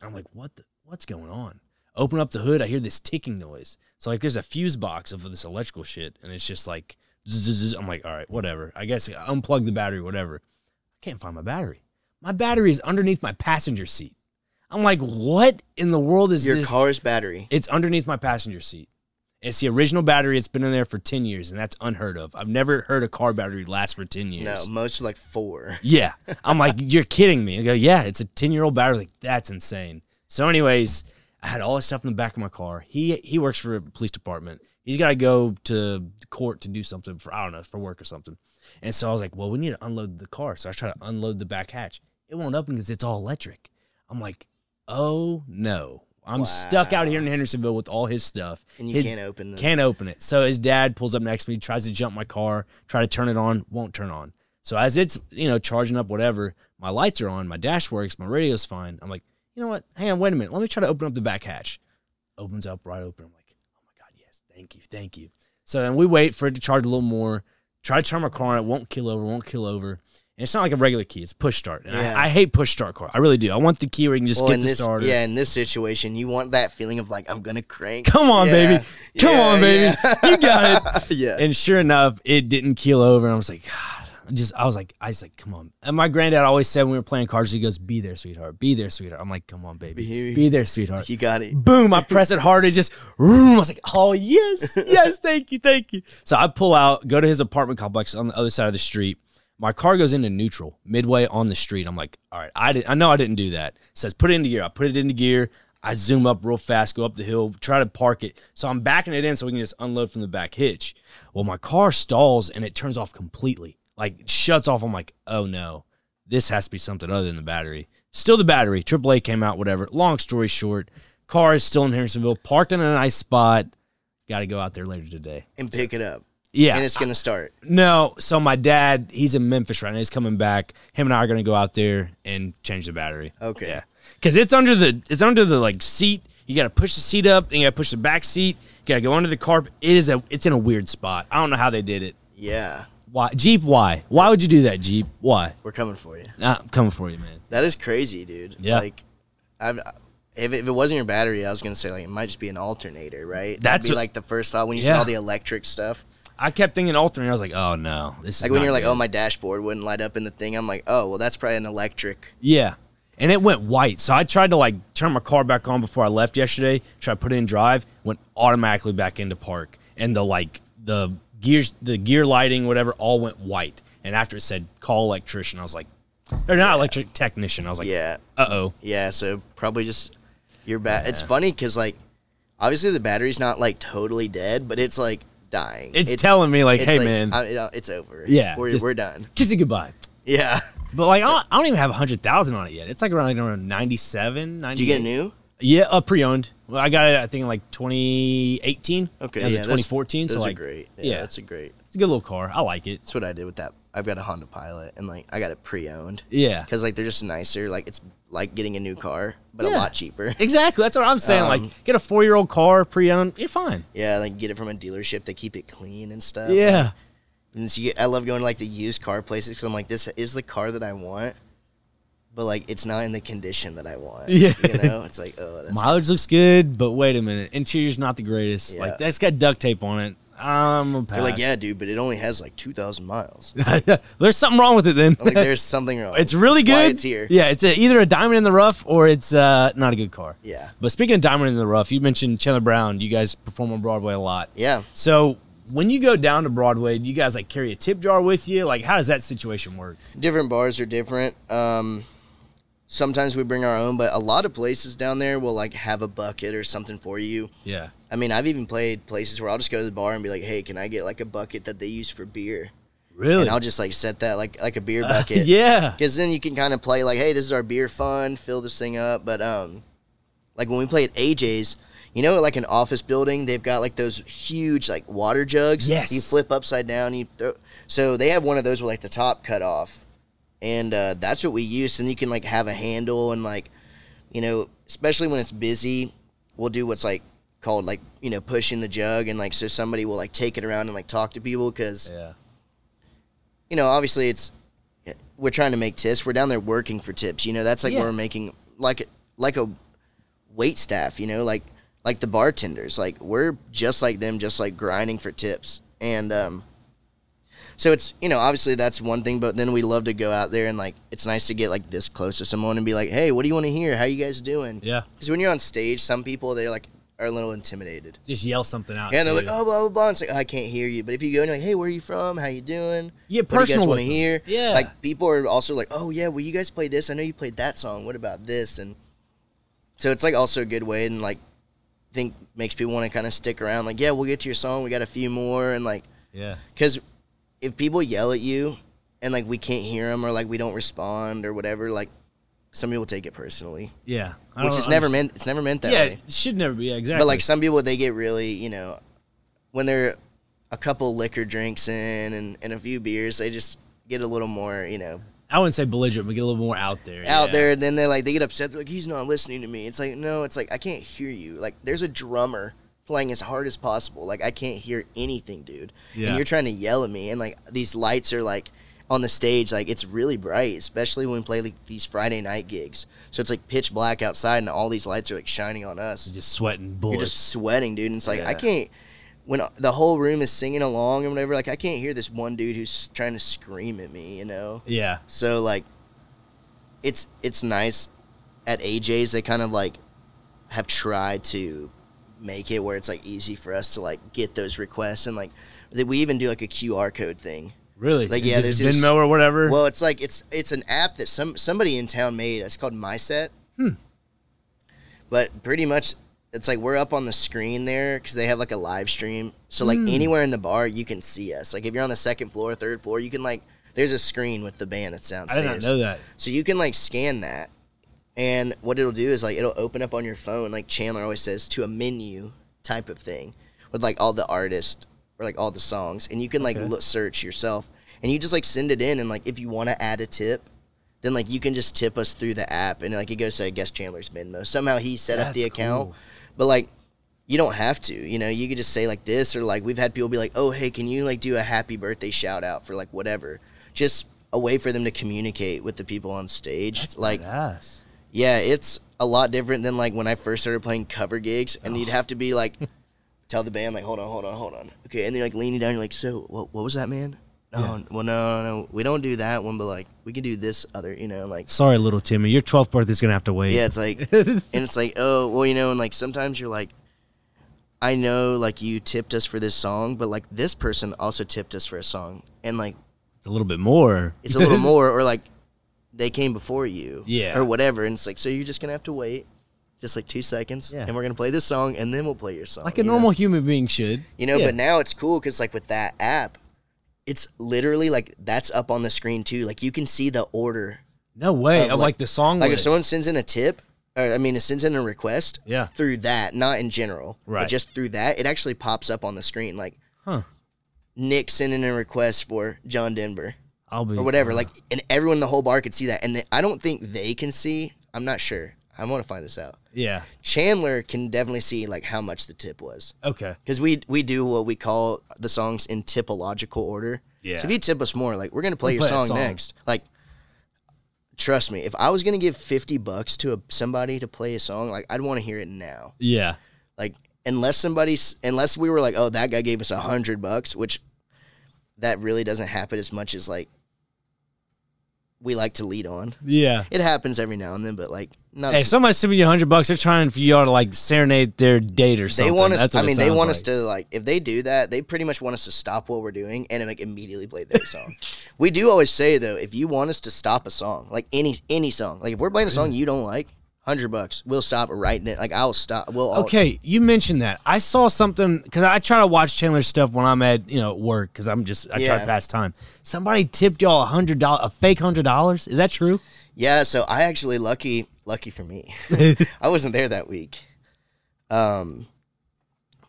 I'm like, what the? What's going on? Open up the hood. I hear this ticking noise. So like, there's a fuse box of this electrical shit, and it's just like, zzz, zzz, zzz. I'm like, all right, whatever. I guess unplug the battery, whatever. I can't find my battery. My battery is underneath my passenger seat. I'm like, what in the world is
Your
this?
car's battery.
It's underneath my passenger seat. It's the original battery. It's been in there for 10 years, and that's unheard of. I've never heard a car battery last for 10 years.
No, most like four.
Yeah. I'm like, you're kidding me. I go, yeah, it's a 10 year old battery. Like, that's insane. So, anyways, I had all this stuff in the back of my car. He he works for a police department. He's got to go to court to do something for, I don't know, for work or something. And so I was like, well, we need to unload the car. So I try to unload the back hatch. It won't open because it's all electric. I'm like, oh no. I'm stuck out here in Hendersonville with all his stuff.
And you
His-
can't open the
can't open it. So his dad pulls up next to me, tries to jump my car, try to turn it on, won't turn on. So as it's you know charging up, whatever, my lights are on, my dash works, my radio's fine. I'm like, you know what? Hang on, wait a minute. Let me try to open up the back hatch. Opens up right open. I'm like, oh my god, yes, thank you, thank you. So then we wait for it to charge a little more. Try to turn my car on, it won't kill over, won't kill over. And it's not like a regular key; it's push start. And
Yeah.
I, I hate push start car. I really do. I want the key where you can just
well,
get the
this,
starter.
yeah, in this situation, you want that feeling of like I'm gonna crank.
Come on,
Yeah,
baby. Come
yeah,
on, baby. You got it.
yeah.
And sure enough, it didn't keel over. And I was like, God, just I was like, I was like, come on. And my granddad always said when we were playing cards, he goes, "Be there, sweetheart. Be there, sweetheart." I'm like, come on, baby.
Be-
Be there, sweetheart.
you got it.
Boom! I press it hard. It just. I was like, oh yes, yes, thank you, thank you. So I pull out, go to his apartment complex on the other side of the street. My car goes into neutral midway on the street. I'm like, all right, I did, I know I didn't do that. It says put it into gear. I put it into gear. I zoom up real fast, go up the hill, try to park it. So I'm backing it in so we can just unload from the back hitch. Well, my car stalls and it turns off completely. Like shuts off. I'm like, oh no, this has to be something other than the battery. Still the battery. AAA came out, whatever. Long story short, car is still in Hendersonville, parked in a nice spot. Got to go out there later today.
And pick it up.
Yeah.
And it's gonna start.
no, so my dad, he's in Memphis right now. He's coming back. Him and I are going to go out there and change the battery.
Okay.
Yeah. Cuz it's under the it's under the like seat. You got to push the seat up, and you got to push the back seat. You got to go under the carpet. It is a it's in a weird spot. I don't know how they did it.
Yeah.
Why Jeep? Why? Why would you do that, Jeep? Why?
We're coming for you.
Nah, I'm coming for you, man.
That is crazy, dude.
Yeah.
Like, I've. If it, if it wasn't your battery, I was gonna say like it might just be an alternator, right?
That's
That'd be
what-
like the first thought when you see
Yeah.
all the electric stuff.
I kept thinking alternator. I was like, oh no, this is
Like when you're like, oh my dashboard wouldn't light up in the thing. I'm like, oh well, that's probably an electric.
Yeah. And it went white. So I tried to like turn my car back on before I left yesterday, try to put it in drive, went automatically back into park. And the like the gears the gear lighting, whatever, all went white. And after it said call electrician, I was like or not electric technician. I was like,
Yeah.
uh oh.
Yeah. So probably just your bat. It's funny because like obviously the battery's not like totally dead, but it's like dying.
It's telling me, like,
it's
hey, man.
I, it's over.
Yeah,
we're
just-
we're done.
Kiss it goodbye.
Yeah.
But like I don't, I don't even have hundred thousand on it yet. It's like around, like, around 97, 98.
Did you get a new?
Yeah, uh, pre-owned. Well, I got it. I think in like 2018.
Okay, yeah,
in
those-
2014.
Those
so
are
like,
great. Yeah,
yeah.
that's a great.
it's a good little car. I like it.
That's what I did with that. I've got a Honda Pilot, and like I got it pre-owned
Yeah,
because like they're just nicer. Like it's like getting a new car, but a lot cheaper.
exactly. That's what I'm saying.
Um,
like, get a four-year-old car pre-owned. You're fine.
Yeah, like get it from a dealership. They keep it clean and stuff.
Yeah,
And so you, I love going to like the used car places because I'm like, this is the car that I want, but like it's not in the condition that I want.
Yeah.
you know, it's like oh, that's
mileage looks good, but wait a minute, interior's not the greatest.
Yeah.
Like that's got duct tape on it. I'm.
They're like, yeah, dude, but it only has like two thousand miles.
There's something wrong with it then.
I'm like, there's something wrong.
it's really
That's
good.
Why it's here.
Yeah, it's a, either a diamond in the rough or it's uh, not a good car.
Yeah,
But speaking of diamond in the rough, you mentioned Chandler Brown. You guys perform on Broadway a lot.
yeah.
So when you go down to Broadway, do you guys like carry a tip jar with you? Like, how does that situation work?
Different bars are different. Um, sometimes we bring our own, but a lot of places down there will like have a bucket or something for you.
Yeah.
I mean, I've even played places where I'll just go to the bar and be like, "Hey, can I get like a bucket that they use for beer?"
Really?
And I'll just like set that like like a beer bucket.
yeah.
Because then you can kind of play like, hey, this is our beer fund, fill this thing up. But um, like when we play at AJ's, you know, like an office building, they've got like those huge like water jugs.
Yes.
You flip upside down. You throw. So they have one of those with like the top cut off, and uh, that's what we use. And you can like have a handle and like, you know, especially when it's busy, we'll do what's like called like you know pushing the jug and like so somebody will like take it around and like talk to people because
Yeah.
you know, obviously it's we're trying to make tips. We're down there working for tips. You know, that's like
Yeah.
we're making like like a wait staff. You know, like like the bartenders. Like we're just like them, just like grinding for tips. And um, so it's you know obviously that's one thing, but then we love to go out there and like it's nice to get like this close to someone and be like, hey, what do you want to hear? How you guys doing?
Yeah.
Because when you're on stage, some people they're like are a little intimidated.
Just yell something out.
Yeah, and they're like, oh, blah, blah, blah. It's like, oh, I can't hear you. But if you go and you're like, hey, where are you from? How you doing?
You get
what do you guys want to hear?
Yeah.
Like, people are also like, oh, yeah, well, you guys played this. I know you played that song. What about this? And so it's like also a good way and like, think makes people want to kind of stick around. Like, yeah, we'll get to your song. We got a few more. And like,
Yeah.
because if people yell at you and like we can't hear them or like we don't respond or whatever, like, some people take it personally,
Yeah. I
which is never
understand-
meant. It's never meant that
Yeah,
way.
it should never be. Yeah, exactly.
But like some people, they get really, you know, when they're a couple liquor drinks in and, and a few beers, they just get a little more, you know,
I wouldn't say belligerent, but get a little more out there.
out
yeah.
there. And then they like they get upset. They're like, he's not listening to me. It's like no, it's like I can't hear you. Like there's a drummer playing as hard as possible. Like I can't hear anything, dude.
Yeah.
And you're trying to yell at me, and like these lights are like on the stage, like it's really bright, especially when we play like these Friday night gigs. So it's like pitch black outside, and all these lights are like shining on us.
Just sweating
You're just sweating, dude. And it's like I can't. When the whole room is singing along and whatever, like I can't hear this one dude who's trying to scream at me, you know.
yeah.
So like, it's it's nice. At AJ's, they kind of like have tried to make it where it's like easy for us to like get those requests and like that we even do like a QR code thing.
Really?
Like, yeah, there's this-
Venmo or whatever.
Well, it's like it's it's an app that some somebody in town made. It's called MySet.
Hmm.
But pretty much, it's like we're up on the screen there because they have like a live stream. So like
Hmm.
anywhere in the bar, you can see us. Like if you're on the second floor, third floor, you can like there's a screen with the band that's sounds.
I did not know that.
So you can like scan that, and what it'll do is like it'll open up on your phone, like Chandler always says, to a menu type of thing with like all the artists or like all the songs, and you can like
Okay.
look, search yourself, and you just like send it in, and like if you want to add a tip. Then like you can just tip us through the app and like it goes to I guess Chandler's Venmo. Somehow he set up the account,
cool.
but like you don't have to. You know, you could just say like this or like we've had people be like, "Oh, hey, can you like do a happy birthday shout out for like whatever?" Just a way for them to communicate with the people on stage.
That's
like
badass.
Yeah, it's a lot different than like when I first started playing cover gigs, and you'd oh. have to be like, tell the band like, hold on, hold on, hold on, okay, and then like leaning down, you're like, so what? What was that, man? No, well, no, no, no, we don't do that one, but like we can do this other, you know, like
Sorry, little Timmy. Your 12th birthday's gonna have to wait.
yeah, it's like, and it's like, oh, well, you know, and like sometimes you're like, I know like you tipped us for this song, but like this person also tipped us for a song, and like
It's a little bit more.
it's a little more, or like they came before you,
Yeah.
or whatever, and it's like, so you're just gonna have to wait, just like two seconds,
Yeah.
and we're gonna play this song, and then we'll play your song,
like a
you know?
normal human being should.
you know.
Yeah.
But now it's cool because like with that app, it's literally like that's up on the screen too. Like you can see the order.
No way.
Of, like-
like, the song
Like if someone sends in a tip, or I mean, it sends in a request.
Yeah.
Through that, not in general, but
Right.
just through that, it actually pops up on the screen. Like
Huh.
Nick sending a request for John Denver
I'll be
or whatever. Like, and everyone in the whole bar could see that. And th- I don't think they can see. I'm not sure. I want to find this out.
Yeah.
Chandler can definitely see like how much the tip was
Okay.
because we we do what we call the songs in typological order.
Yeah.
So if you tip us more, like we're gonna play
We'll
your
play
song,
song.
next. Like, trust me, if I was gonna give fifty bucks to a, somebody to play a song, like I'd want to hear it now.
Yeah.
Like unless somebody's unless we were like, oh, that guy gave us a hundred bucks, which that really doesn't happen as much as like we like to lead on.
Yeah.
It happens every now and then, but like not.
Hey, if somebody's sending you a hundred bucks, they're trying for y'all to like serenade their date or
they
something.
want us.
That's what
I mean, they want
like.
us to like. If they do that, they pretty much want us to stop what we're doing and like immediately play their song. we do always say though, if you want us to stop a song, like any any song, like if we're playing a song you don't like, hundred bucks, we'll stop writing it right. Like I'll stop. We'll all,
Okay, you mentioned that. I saw something because I try to watch Chandler's stuff when I'm at you know at work because I'm just I try to pass time. Somebody tipped y'all a hundred dollar, a fake hundred dollars. Is that true?
Yeah, so I actually lucky lucky for me. I wasn't there that week. Um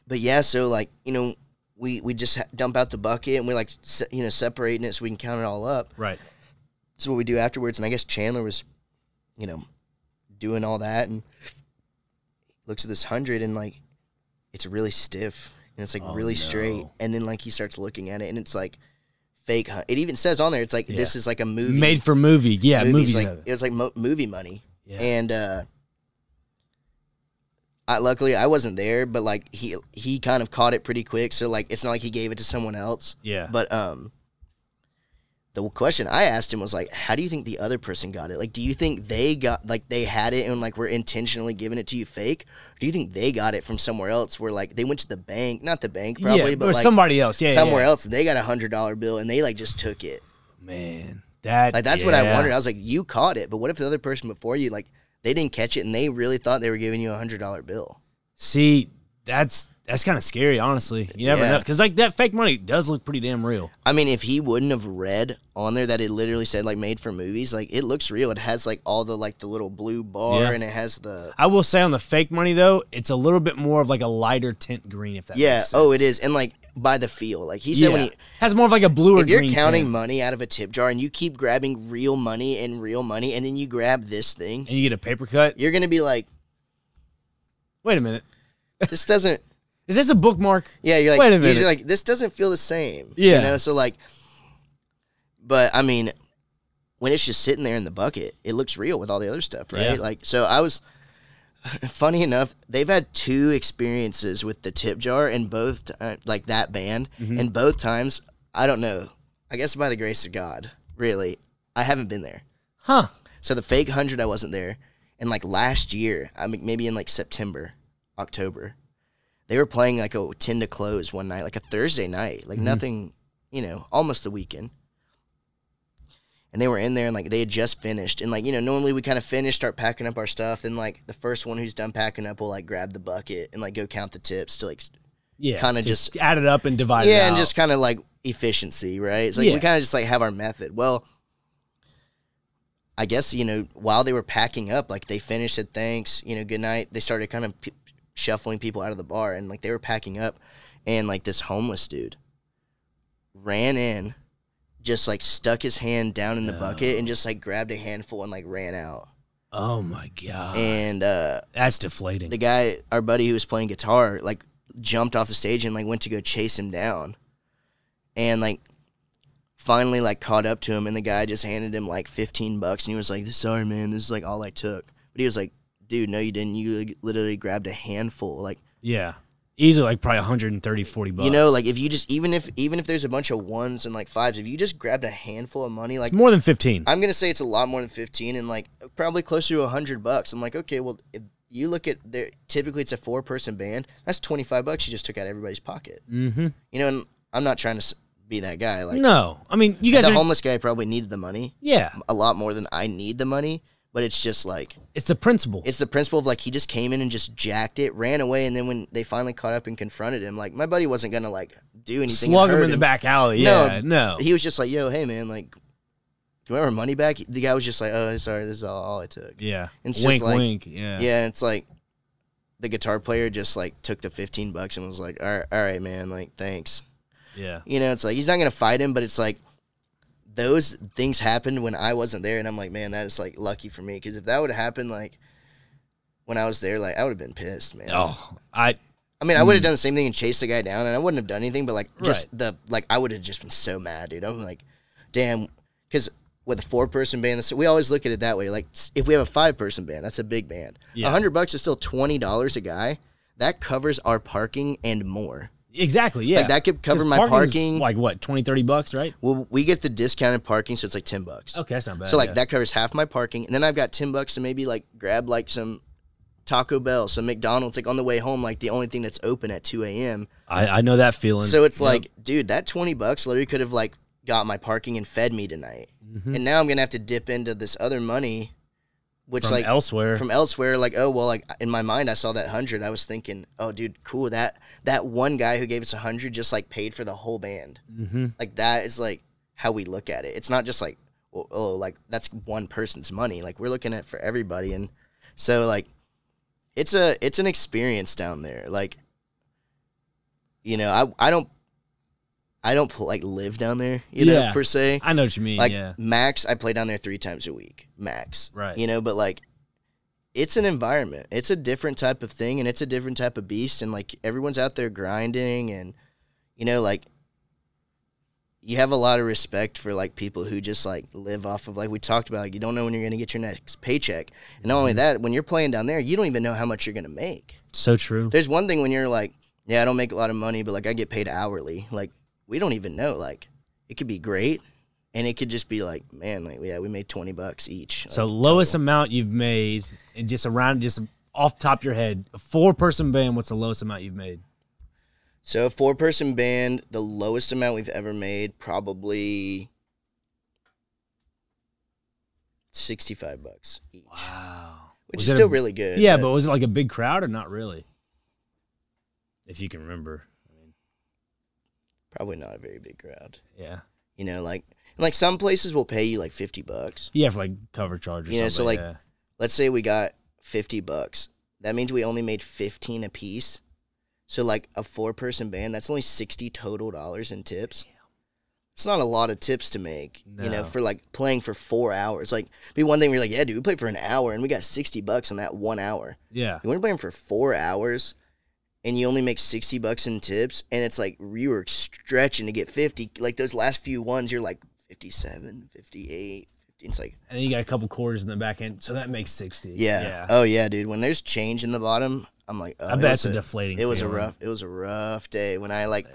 but yeah, so like, you know, we we just dump out the bucket and we like se- you know separating it so we can count it all up.
Right.
So what we do afterwards and I guess Chandler was you know doing all that and looks at this 100 and like it's really stiff and it's like
Oh,
really straight and then like he starts looking at it and it's like fake hun- it even says on there it's like this is like a movie
Made for movie. Yeah,
movies
movie.
like it was like mo- movie money
Yeah.
and uh I luckily I wasn't there but like he he kind of caught it pretty quick so like it's not like he gave it to someone else
yeah.
but um the question I asked him was like how do you think the other person got it like do you think they got like they had it and like were intentionally giving it to you fake or do you think they got it from somewhere else where like they went to the bank not the bank probably
yeah,
but
or
like
somebody else. Yeah,
somewhere
yeah.
else and they got a hundred dollar bill and they like just took it
Man, that
like that's what I
yeah.
wondered. I was like, you caught it, but what if the other person before you, like, they didn't catch it and they really thought they were giving you a hundred dollar bill?
See, that's that's kind of scary, honestly. You never
Yeah.
know because like that fake money does look pretty damn real.
I mean, if he wouldn't have read on there that it literally said like made for movies, like it looks real. It has like all the like the little blue bar
Yeah.
and it has the
I will say on the fake money though, it's a little bit more of like a lighter tint green. If that
yeah. Oh, it is, and like by the feel, like he said
yeah.
when he.
has more of like a blue or
If you're counting
tint,
money out of a tip jar and you keep grabbing real money and real money, and then you grab this thing,
and you get a paper cut.
you're gonna be like,
Wait a minute,
this doesn't.
Is this a bookmark?
Yeah, you're like,
Wait a
you're like this doesn't feel the same.
Yeah.
you know. So like, but I mean, when it's just sitting there in the bucket, it looks real with all the other stuff, right?
Yeah.
Like, so I was. Funny enough, they've had two experiences with the tip jar, and both uh, like that band,
Mm-hmm.
and both times I don't know. I guess by the grace of God, really, I haven't been there.
Huh?
So the fake hundred, I wasn't there, and like last year, I mean maybe in like September, October, they were playing like a ten to close one night, like a Thursday night, like mm-hmm. nothing, you know, almost the weekend. And they were in there and like they had just finished, and like you know, normally we kind of finish, start packing up our stuff, and like the first one who's done packing up will like grab the bucket and like go count the tips to like
Yeah.
Kinda just-
add it up and divide it
yeah, and just kind of like efficiency, right? It's like
Yeah.
we kind of just like have our method. Well, I guess you know while they were packing up, like they finished said thanks, you know, good night. They started kind of p- shuffling people out of the bar, and like they were packing up, and like this homeless dude ran in, just like stuck his hand down in the bucket and just like grabbed a handful and like ran out.
oh my god,
And uh,
that's deflating.
the guy, our buddy who was playing guitar, like jumped off the stage and like went to go chase him down, and like finally like caught up to him, and the guy just handed him like fifteen bucks, and he was like, "Sorry, man, this is like all I took." But he was like, "Dude, no, you didn't. You like, literally grabbed a handful. Like,
yeah, easily like probably 130, 40 bucks.
you know, like if you just even if even if there's a bunch of ones and like fives, if you just grabbed a handful of money, like."
it's more than fifteen.
I'm gonna say it's a lot more than fifteen, and like probably closer to a hundred bucks. I'm like, okay, well, if you look at there, typically it's a four person band. That's twenty five bucks you just took out of everybody's pocket.
mm-hmm.
You know, and I'm not trying to be that guy. Like
No, I mean you guys
the
are.
homeless guy probably needed the money
yeah,
a lot more than I need the money. But it's just like
It's the principle.
it's the principle of like he just came in and just jacked it, ran away, and then when they finally caught up and confronted him, like my buddy wasn't gonna like do anything.
Slug him in the back alley.
No,
Yeah, no.
He was just like, "Yo, hey man, like, do you want our money back?" The guy was just like, "Oh, sorry, this is all, all I took."
yeah.
and It's just like-
wink. Yeah.
Yeah, it's like the guitar player just like took the fifteen bucks and was like, "All right, all right, man, like, thanks."
Yeah.
You know, it's like he's not gonna fight him, but it's like those things happened when I wasn't there, and I'm like, man, that is like lucky for me because if that would have happened like when I was there, like I would have been pissed, man.
Oh, I.
I mean, I would have mm. done the same thing and chased the guy down, and I wouldn't have done anything. But like, just
Right.
the like, I would have just been so mad, dude. I'm like, damn, because with a four person band, we always look at it that way. Like, if we have a five person band, that's a big band. A
Yeah.
hundred bucks is still twenty dollars a guy. That covers our parking and more.
Exactly. Yeah.
Like, that could cover my parking.
Like what? 20, 30 bucks, right?
Well, we get the discounted parking, so it's like ten bucks.
Okay, that's not bad.
So like
yeah.
that covers half my parking, and then I've got ten bucks to maybe like grab like some Taco Bell, some McDonald's, like on the way home, like the only thing that's open at two a.m.
I, I know that feeling.
So it's
Yep.
like, dude, that twenty bucks literally could have like got my parking and fed me tonight,
Mhm.
and now I'm gonna have to dip into this other money, which
from
like
elsewhere.
from elsewhere. Like, oh well, like in my mind, I saw that hundred. I was thinking, oh, dude, cool. That that one guy who gave us a hundred just like paid for the whole band.
hmm
Like that is like how we look at it. It's not just like, oh, oh, like that's one person's money. Like we're looking at it for everybody, and so like it's a it's an experience down there. Like you know, I I don't I don't like live down there. You know, per se.
I know what you mean.
Like
yeah.
max, I play down there three times a week, max.
Right.
You know, but like, it's an environment. It's a different type of thing, and it's a different type of beast. And like, everyone's out there grinding, and you know, like, you have a lot of respect for like people who just like live off of like we talked about. Like, you don't know when you're gonna get your next paycheck, and not
Mm-hmm.
only that, when you're playing down there, you don't even know how much you're gonna make.
So true.
There's one thing when you're like, yeah, I don't make a lot of money, but like I get paid hourly. Like we don't even know. Like it could be great, and it could just be like, man, like yeah, we made twenty bucks each.
So
like,
lowest
total.
amount you've made, and just around, just off the top of your head, a four person band. What's the lowest amount you've made?
So a four person band, the lowest amount we've ever made, probably sixty five bucks each,
Wow.
which
Was
is
it a-
still really good.
Yeah, but was it like a big crowd or not really? If you can remember.
probably not a very big crowd.
Yeah.
You know, like like some places will pay you like fifty bucks.
Yeah, for like cover charge or
You know, so, like,
yeah.
let's say we got 50 bucks. That means we only made 15 a piece. So like a four person band, that's only 60 total dollars in tips. It's not a lot of tips to make, you know, for like playing for four hours. Like, be one thing we're like, yeah, dude, we played for an hour and we got 60 bucks in that one hour.
yeah.
You want to play for four hours and you only make 60 bucks in tips and it's like you were stretching to get 50. Like those last few ones, you're like 57, 58, 50. It's like,
And then you got a couple quarters in the back end, so that makes sixty.
yeah. Oh yeah, dude. When there's change in the bottom, I'm like, oh,
I
it
bet
was
it's a deflating
It was
feeling.
a rough. It was a rough day when I like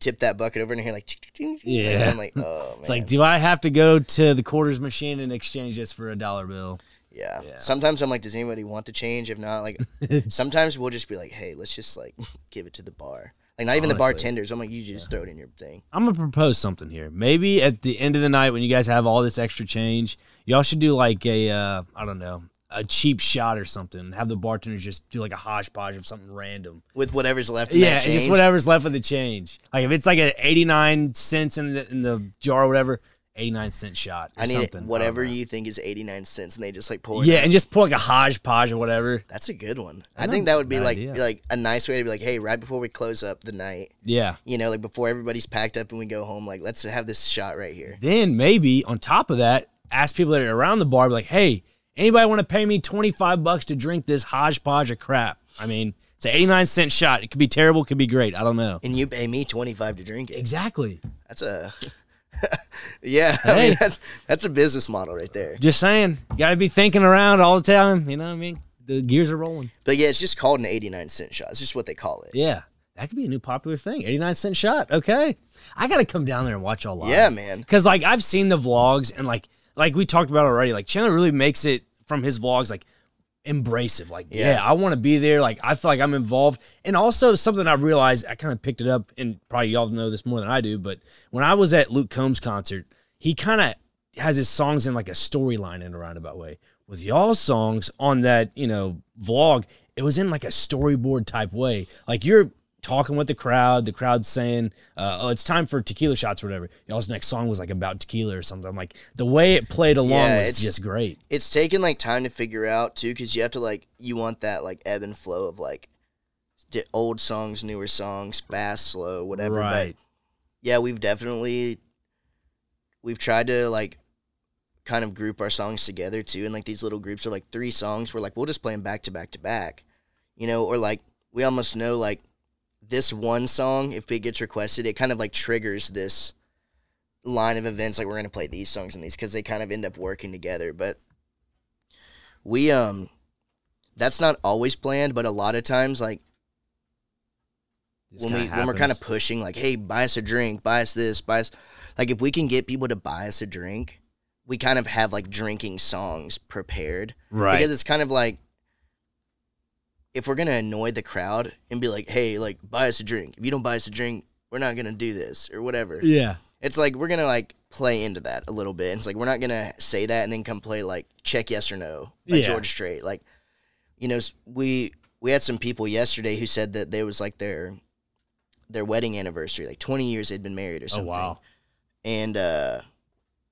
tipped that bucket over and here like, ching, ching, ching,
Yeah.
I'm like, oh man.
It's like, do I have to go to the quarters machine and exchange this for a dollar bill?
yeah.
Yeah.
Sometimes I'm like, does anybody want the change? If not, like, sometimes we'll just be like, hey, let's just like give it to the bar. Like not even the bartenders. I'm like, you just throw it in your thing.
I'm gonna propose something here. Maybe at the end of the night when you guys have all this extra change, y'all should do like a uh, I don't know a cheap shot or something. Have the bartenders just do like a hodgepodge of something random.
with whatever's left in
Yeah, just whatever's left of the change. Like if it's like a 89 cents in the in the jar or whatever, 89 cent shot. Or
I need
something.
it, whatever you think is 89 cents and they just like pull it
Yeah,
out.
and just put like a hodgepodge or whatever.
That's a good one.
I
I, think that would be like
idea.
like a nice way to be like, hey, right before we close up the night,
Yeah.
you know, like before everybody's packed up and we go home, like let's have this shot right here.
Then maybe on top of that, ask people that are around the bar, be like, hey, anybody want to pay me 25 bucks to drink this hodgepodge of crap? I mean, it's an 89 cent shot. It could be terrible, it could be great. I don't know.
And you pay me 25 to drink it.
Exactly.
That's a Yeah, I mean that's that's a business model right there.
Just saying, you got to be thinking around all the time. You know what I mean? The gears are rolling.
But yeah, it's just called an 89 cent shot. It's just what they call it.
Yeah. That could be a new popular thing. 89 cent shot. Okay. I got to come down there and watch y'all live.
Yeah, man.
Cause like I've seen the vlogs and like like we talked about already. Like Chandler really makes it from his vlogs like embracive. Like yeah,
Yeah.
I want to be there. Like I feel like I'm involved. And also something I realized I kind of picked it up and probably y'all know this more than I do. But when I was at Luke Combs concert, he kind of has his songs in like a storyline in a roundabout way with y'all's songs on that, you know, vlog, it was in like a storyboard type way. Like you're talking with the crowd, the crowd's saying, uh, "Oh, it's time for tequila shots or whatever." Y'all's next song was like about tequila or something. I'm like the way it played along
Yeah,
was just great.
It's taken like time to figure out too, because you have to like you want that like ebb and flow of like old songs, newer songs, fast, slow, whatever.
right.
But yeah, we've definitely we've tried to like kind of group our songs together too, and like these little groups are like three songs. We're like we'll just play them back to back to back, you know, or like we almost know like this one song if it gets requested, it kind of like triggers this line of events like we're gonna play these songs and these because they kind of end up working together. But we um that's not always planned, but a lot of times like
Just
when we
kinda
when we're kind of pushing like, hey, buy us a drink, buy us this, buy us like if we can get people to buy us a drink, we kind of have like drinking songs prepared
right.
because it's kind of like if we're gonna annoy the crowd and be like, hey, like buy us a drink. If you don't buy us a drink, we're not gonna do this or whatever.
yeah.
It's like we're gonna like play into that a little bit. It's like we're not gonna say that and then come play like check yes or no by
Yeah.
George Strait. Like, you know, we we had some people yesterday who said that they was like their their wedding anniversary, like twenty years they'd been married or something.
Oh
something.
wow.
And uh,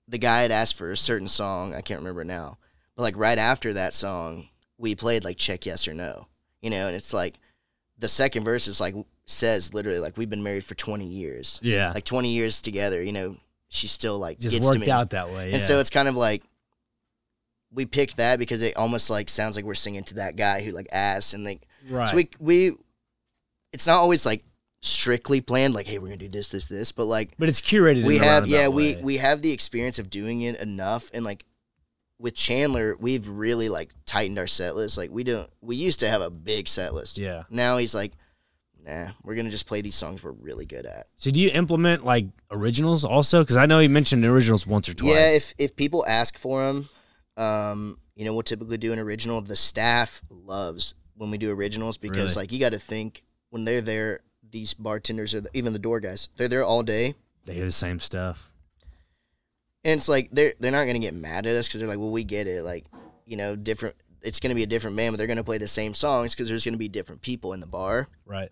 the guy had asked for a certain song. I can't remember now, but like right after that song, we played like check yes or no. You know, and it's like the second verse is like says literally like we've been married for twenty years
Yeah.
like 20 years together, you know, she still like
just
gets to
worked
me.
out that way.
And so it's kind of like we picked that because it almost like sounds like we're singing to that guy who like asked and like
right.
so we we it's not always like strictly planned like hey we're gonna do this this this but like
but it's curated.
we have yeah we
way.
we have the experience of doing it enough and like with Chandler we've really like tightened our set list like we don't we used to have a big set list
yeah.
now he's like nah we're gonna just play these songs we're really good at
So do you implement like originals also? Because I know you mentioned originals once or twice.
Yeah, if if people ask for them, um, you know, we'll typically do an original. The staff loves when we do originals because
Really?
like you got to think when they're there, these bartenders or the, even the door guys, they're there all day,
they hear the same stuff.
And it's like they're they're not gonna get mad at us because they're like, well, we get it, like you know, different. It's gonna be a different band, but they're gonna play the same songs because there's gonna be different people in the bar.
Right.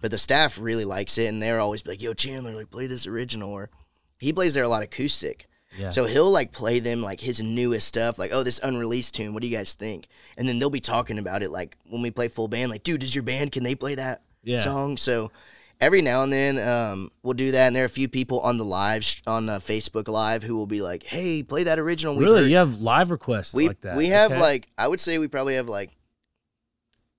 But the staff really likes it, and they're always like, "Yo, Chandler, like play this original." Or he plays there a lot acoustic.
Yeah.
So he'll like play them like his newest stuff, like, oh, this unreleased tune. What do you guys think? And then they'll be talking about it like when we play full band, like, dude, does your band can they play that
Yeah.
song? So every now and then, um, we'll do that. And there are a few people on the live on the Facebook Live who will be like, hey, play that original. We've
really,
heard-
you have live requests
we
like that.
we have
Okay.
like I would say we probably have like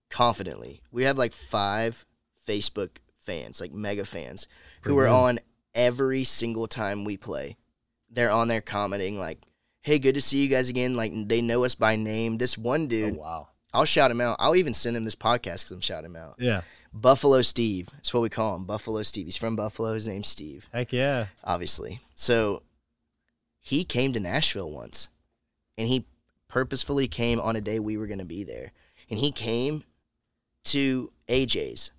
confidently we have like five Facebook fans, like mega fans, who are on every single time we play. They're on there commenting like, "Hey, good to see you guys again." Like they know us by name. This one dude,
wow.
I'll shout him out. I'll even send him this podcast because I'm shouting him out.
Yeah.
Buffalo Steve. That's what we call him. Buffalo Steve. He's from Buffalo. His name's Steve
Heck yeah.
obviously. So he came to Nashville once and he purposefully came on a day we were going to be there. And he came to AJ's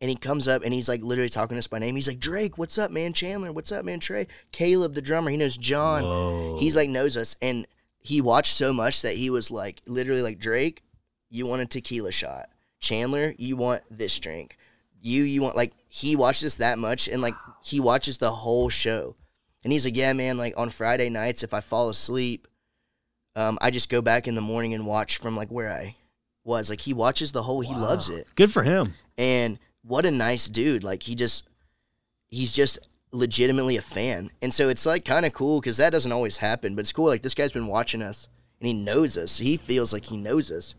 and he comes up and he's like literally talking to us by name. He's like, Drake, what's up, man? Chandler, what's up, man? Trey, Caleb, the drummer. He knows John.
Whoa.
He's like, knows us. And he watched so much that he was like, literally like, Drake, you want a tequila shot. Chandler, you want this drink. You, you want, like, he watches that much and like, he watches the whole show. And he's like, yeah, man, like on Friday nights, if I fall asleep, um, I just go back in the morning and watch from like where I was. Like, he watches the whole, he
Wow.
loves it.
Good for him.
And what a nice dude. Like he just he's just legitimately a fan. And so it's like kind of cool cuz that doesn't always happen, but it's cool like this guy's been watching us and he knows us. He feels like he knows us.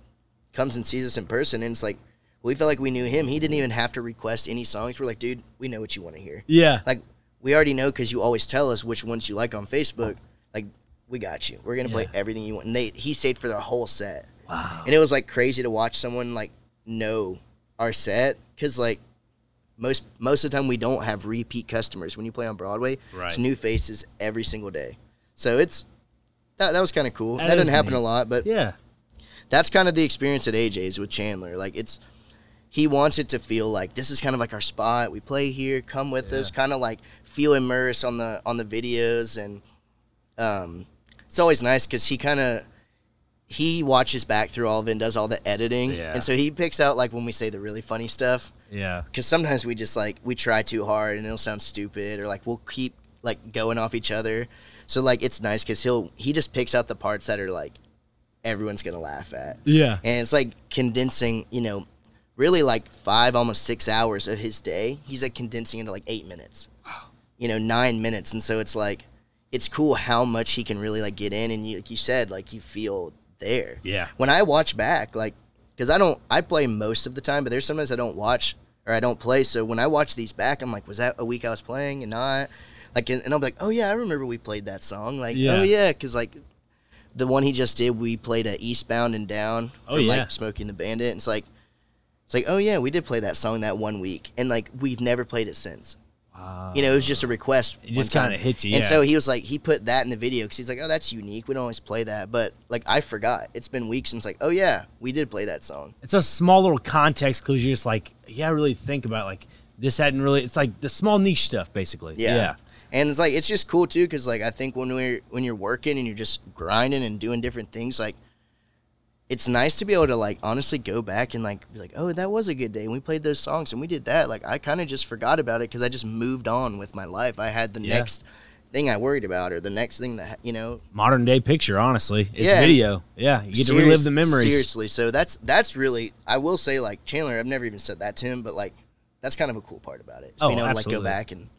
Comes and sees us in person and it's like we felt like we knew him. He didn't even have to request any songs. We're like, "Dude, we know what you want to hear."
Yeah.
Like we already know cuz you always tell us which ones you like on Facebook. Like we got you. We're going to play everything you want. And they he stayed for the whole set.
Wow.
And it was like crazy to watch someone like know our set because like most most of the time we don't have repeat customers when you play on Broadway.
Right.
It's new faces every single day. So it's that that was kind of cool.
That
That, doesn't happen
neat.
a lot, but
Yeah.
That's kind of the experience at AJ's with Chandler. Like it's he wants it to feel like this is kind of like our spot. We play here, come with us, kind of like feel immersed on the on the videos and um it's always nice cuz he kind of he watches back through all of it and does all the editing,
Yeah.
and so he picks out like when we say the really funny stuff.
Yeah.
Because sometimes we just like we try too hard and it'll sound stupid, or like we'll keep like going off each other. So like it's nice because he'll he just picks out the parts that are like everyone's gonna laugh at.
Yeah.
and it's like condensing you know really like five almost six hours of his day he's like condensing into like eight minutes you know nine minutes and so it's like it's cool how much he can really like get in and you, like you said like you feel there
Yeah.
when i watch back like because i don't i play most of the time but there's sometimes i don't watch or i don't play so when i watch these back i'm like was that a week i was playing and not like and, and i'll be like oh yeah i remember we played that song like
Yeah.
oh yeah because like the one he just did, we played a Eastbound and Down
Oh, yeah.
like Smokey and the Bandit. And it's like, it's like, oh yeah, we did play that song that one week, and like we've never played it since.
Wow.
You know, it was just a request.
It just kinda hit you,
And so he was like, he put that in the video because he's like, oh, that's unique. We don't always play that, but like I forgot. It's been weeks since like, oh yeah, we did play that song.
it's a small little context clues. You're just like, yeah, I really think about like this hadn't really. It's like the small niche stuff, basically.
Yeah.
Yeah.
And it's like it's just cool too because like I think when we're when you're working and you're just grinding and doing different things, like it's nice to be able to like honestly go back and like be like, oh, that was a good day. And we played those songs and we did that. Like I kind of just forgot about it because I just moved on with my life. I had the
Yeah.
next thing I worried about or the next thing that you know.
Modern day picture, honestly. It's
Yeah.
video. Yeah. You get to relive the memories.
Seriously, so that's that's really I will say like Chandler. I've never even said that to him, but like that's kind of a cool part about it.
Oh,
being able to like go back and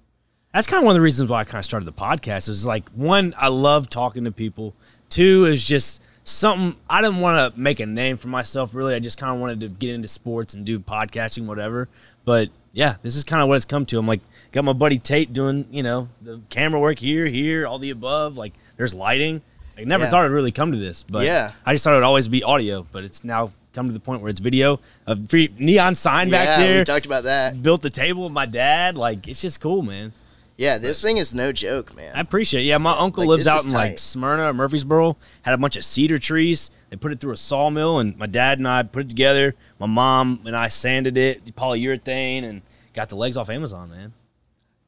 That's kind of one of the reasons why I kind of started the podcast. Is like one, I love talking to people. Two is just something I didn't want to make a name for myself. Really, I just kind of wanted to get into sports and do podcasting, whatever. But yeah, this is kind of what it's come to. I'm like, got my buddy Tate doing, you know, the camera work here, here, all the above. Like, there's lighting. I never
Yeah.
thought it'd really come to this, but
Yeah.
I just thought it'd always be audio. But it's now come to the point where it's video. A free neon sign back
yeah,
there.
we talked about that.
Built the table with my dad. Like, it's just cool, man.
Yeah, this thing is no joke, man.
I appreciate it. Yeah, my uncle
Like,
lives out in like. Smyrna or Murfreesboro. Had a bunch of cedar trees. They put it through a sawmill, and my dad and I put it together. My mom and I sanded it, polyurethane, and got the legs off Amazon, man.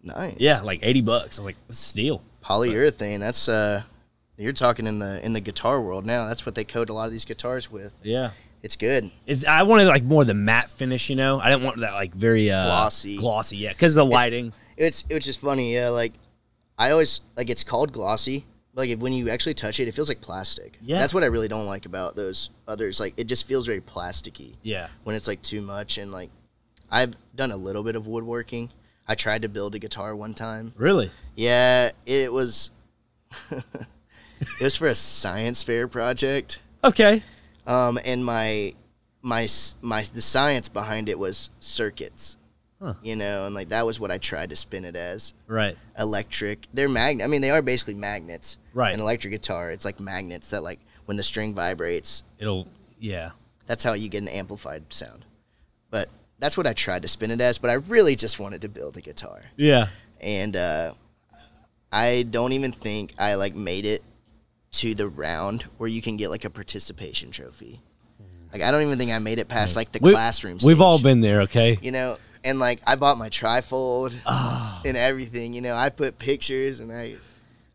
nice.
Yeah, like eighty bucks. I was like, "This is a steal."
polyurethane. That's uh, you're talking in the in the guitar world now. That's what they coat a lot of these guitars with.
Yeah,
It's good.
it's. I wanted like more the matte finish, you know. I didn't want that like very uh,
Glossy.
glossy, yeah, because the lighting.
It's it's it's just funny. Yeah, like I always like it's called glossy. Like if, when you actually touch it, it feels like plastic.
Yeah.
that's what I really don't like about those others. Like it just feels very plasticky
Yeah,
when it's like too much. And like I've done a little bit of woodworking. I tried to build a guitar one time.
really.
Yeah, it was. it was for a science fair project.
Okay.
Um, and my my my the science behind it was circuits.
Huh.
You know, and like that was what I tried to spin it as
Right.
electric. They're magnet. I mean, they are basically magnets.
Right.
An electric guitar, it's like magnets that like when the string vibrates,
It'll. Yeah.
that's how you get an amplified sound. But that's what I tried to spin it as. But I really just wanted to build a guitar,
Yeah.
and uh, I don't even think I like made it to the round where you can get like a participation trophy. Like I don't even think I made it past like the
We-
classroom.
We've all been there. Okay.
you know and like i bought my trifold
Ah.
and everything you know i put pictures and i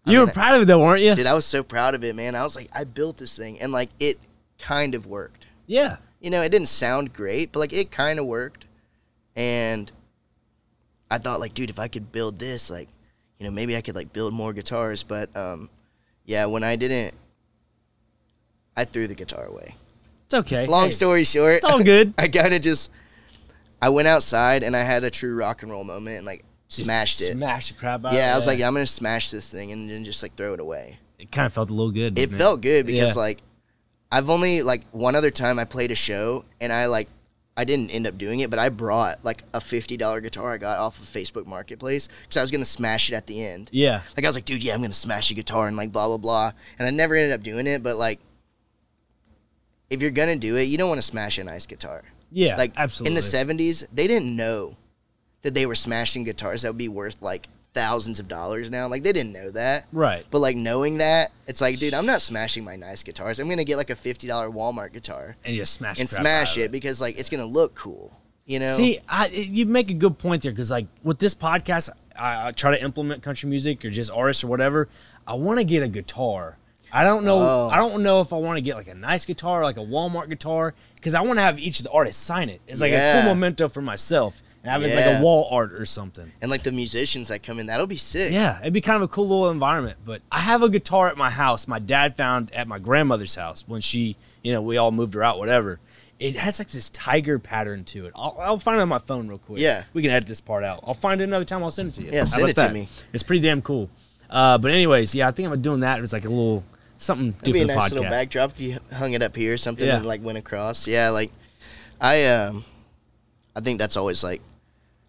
I
You were
mean,
proud of it though, weren't you?
dude i was so proud of it man i was like i built this thing and like it kind of worked
Yeah.
you know it didn't sound great but like it kind of worked and i thought like dude if i could build this like you know maybe i could like build more guitars but um yeah when i didn't i threw the guitar away
It's okay.
long
Hey,
story short
It's all good.
I kind of just I went outside and I had a true rock and roll moment and like smashed it.
Smash the crap out.
yeah, I was like. I'm gonna smash this thing and then just like throw it away.
it kind of felt a little good.
It felt good because
Yeah.
like I've only like one other time I played a show and I like I didn't end up doing it, but I brought like a fifty dollar guitar I got off of Facebook Marketplace because I was gonna smash it at the end.
Yeah.
Like I was like, dude, yeah, I'm gonna smash a guitar and like blah blah blah, and I never ended up doing it. But like, if you're gonna do it, you don't want to smash a nice guitar.
Yeah.
like
absolutely.
in the 70s they didn't know that they were smashing guitars that would be worth like thousands of dollars now like they didn't know that
Right.
but like knowing that it's like dude i'm not smashing my nice guitars i'm gonna get like a $50 walmart guitar
And just smash it. and
smash
of
it because like it's gonna look cool you know
See, I, you make a good point there because, like, with this podcast, I, I try to implement country music or just artists or whatever. I want to get a guitar. I don't know.
Oh.
I don't know if I want to get like a nice guitar, like a Walmart guitar, because I want to have each of the artists sign it. It's like a cool memento for myself, and have it like a wall art or something.
And like the musicians that come in, that'll be sick.
Yeah, it'd be kind of a cool little environment. But I have a guitar at my house. My dad found at my grandmother's house when she, you know, we all moved her out, whatever. It has like this tiger pattern to it. I'll, I'll find it on my phone real quick.
Yeah.
we can edit this part out. I'll find it another time. I'll send it to you.
Yeah,
How
send it to
that?
me.
It's pretty damn cool. Uh, but anyways, yeah, I think I'm doing that. It's like a little something
It'd be a nice
the
little backdrop if you hung it up here or something
Yeah.
and like went across. Yeah, like I um I think that's always like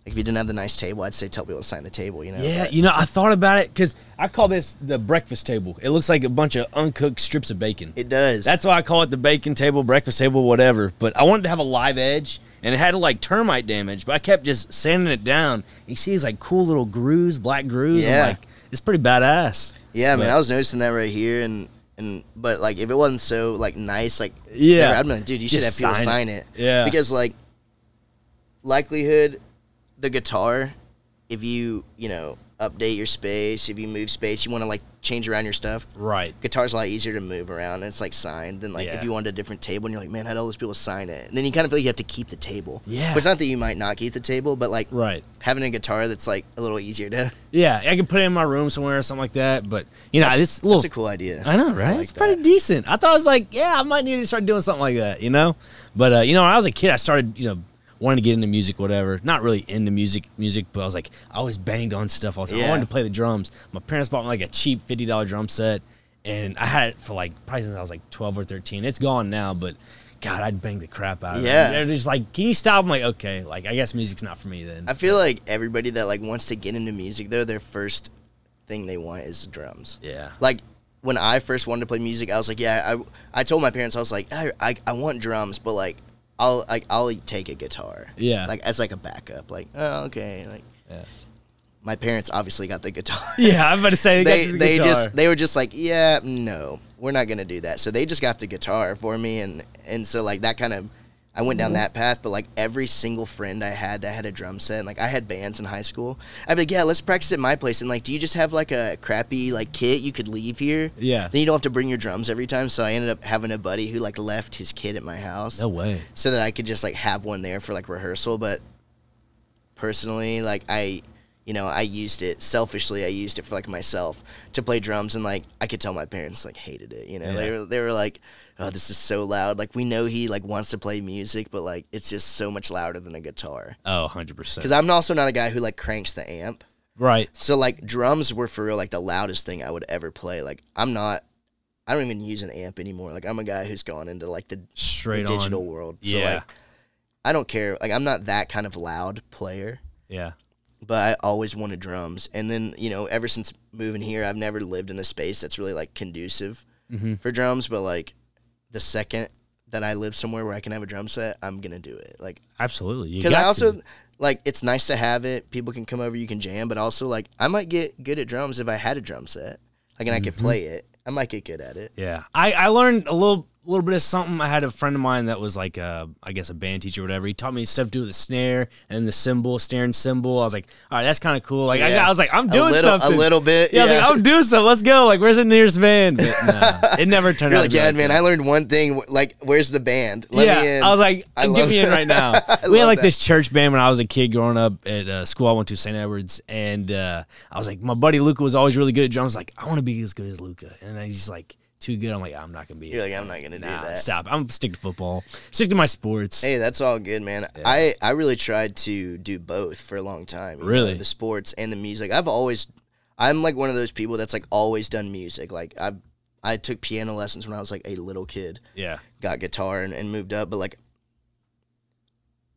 like if you didn't have the nice table, I'd say tell people to sign the table, you know.
Yeah,
but-
you know, I thought about it because I call this the breakfast table. It looks like a bunch of uncooked strips of bacon.
it does.
That's why I call it the bacon table, breakfast table, whatever. But I wanted to have a live edge, and it had like termite damage. But I kept just sanding it down. You see these like cool little grooves, black grooves.
Yeah.
I'm like, it's pretty badass.
yeah, man,
but-
I was noticing that right here and and but like if it wasn't so like nice, like
Yeah.
I'd be like, dude, you should have people
sign
sign
it.
it.
Yeah.
Because like likelihood the guitar, if you, you know, update your space, if you move space, you want to like change around your stuff.
Right.
guitar's a lot easier to move around and it's like signed than like
Yeah.
if you wanted a different table and you're like man how do all those people sign it and then you kind of feel like you have to keep the table
Yeah.
it's not that you might not keep the table but like
Right.
having a guitar that's like a little easier to
Yeah, I can put it in my room somewhere or something like that. But you know,
it's
this little
that's a cool idea
I know, right?
like
it's pretty
that.
decent. I thought I was like, yeah, I might need to start doing something like that, you know. But uh, you know, when I was a kid, I started, you know, wanting to get into music, whatever. Not really into music, music, but I was like, I always banged on stuff all the time. I wanted to play the drums. My parents bought me like a cheap fifty dollar drum set, and I had it for like probably since I was like twelve or thirteen. It's gone now, but. God, I'd bang the crap out of it. Yeah. They're just like, can you stop? I'm like, okay, like I guess music's not for me then.
i feel like everybody that like wants to get into music though their first thing they want is drums
yeah,
like when i first wanted to play music i was like yeah i, I told my parents i was like I, I, I want drums but like i'll like i'll take a guitar
Yeah.
like as like a backup like oh okay like
Yeah.
my parents obviously got the guitar
yeah. I'm about to say
they
got the
they
guitar.
just they were just like yeah no we're not gonna do that so they just got the guitar for me and and so like that kind of I went
Mm-hmm.
down that path but like every single friend I had that had a drum set and like I had bands in high school I'd be like yeah let's practice at my place and like do you just have like a crappy like kit you could leave here
Yeah.
then you don't have to bring your drums every time so I ended up having a buddy who like left his kit at my house
no way.
so that I could just like have one there for like rehearsal. But personally, like I, you know, I used it selfishly. I used it for like myself to play drums, and like I could tell my parents like hated it. You know, they were they were like, "Oh, this is so loud." Like we know he like wants to play music, but like it's just so much louder than a guitar.
Oh, 100 percent.
Because I'm also not a guy who like cranks the amp.
Right.
So like drums were for real like the loudest thing I would ever play. Like I'm not. I don't even use an amp anymore. Like I'm a guy who's gone into like the
Straight
the
on.
digital world. So
Yeah.
like I don't care. Like I'm not that kind of loud player,
Yeah.
But I always wanted drums. And then, you know, ever since moving here, I've never lived in a space that's really like conducive
Mhm.
for drums, but like the second that I live somewhere where I can have a drum set, I'm going to do it. Like
Absolutely.
Cuz I also
to.
like it's nice to have it. People can come over, you can jam, but also like I might get good at drums if I had a drum set. Like and I
Mm-hmm.
could play it. I might get good at it.
Yeah, I, I learned a little little bit of something. I had a friend of mine that was like a, I guess a band teacher or whatever. He taught me stuff to do with the snare and the cymbal, snare and cymbal. I was like, all right, that's kind of cool. Like I,
Yeah.
got, I was like, I'm
A
doing
little
something.
a little bit.
yeah, I was
yeah.
like, I'm doing something. Let's go. Like, where's the nearest band? No, it never turned
You're
out.
like, yeah, man.
that.
I learned one thing. Like, where's the band? Let
yeah,
me in.
I was like,
I
get me in right now. We had like
that.
this church band when I was a kid growing up at uh, school I went to, St. Edwards, and uh, I was like, my buddy Luca was always really good at drums. Like, I want to be as good as Luca, and then he's just like too good. I'm like, I'm not gonna be.
You're like, I'm not gonna do that.
stop. I'm stick to football. Stick to my sports.
Hey, that's all good, man. I I really tried to do both for a long time. you know,
Really?
the sports and the music. I've always, I'm like one of those people that's like always done music. Like I, I took piano lessons when I was like a little kid.
Yeah.
Got guitar and, and moved up, but like.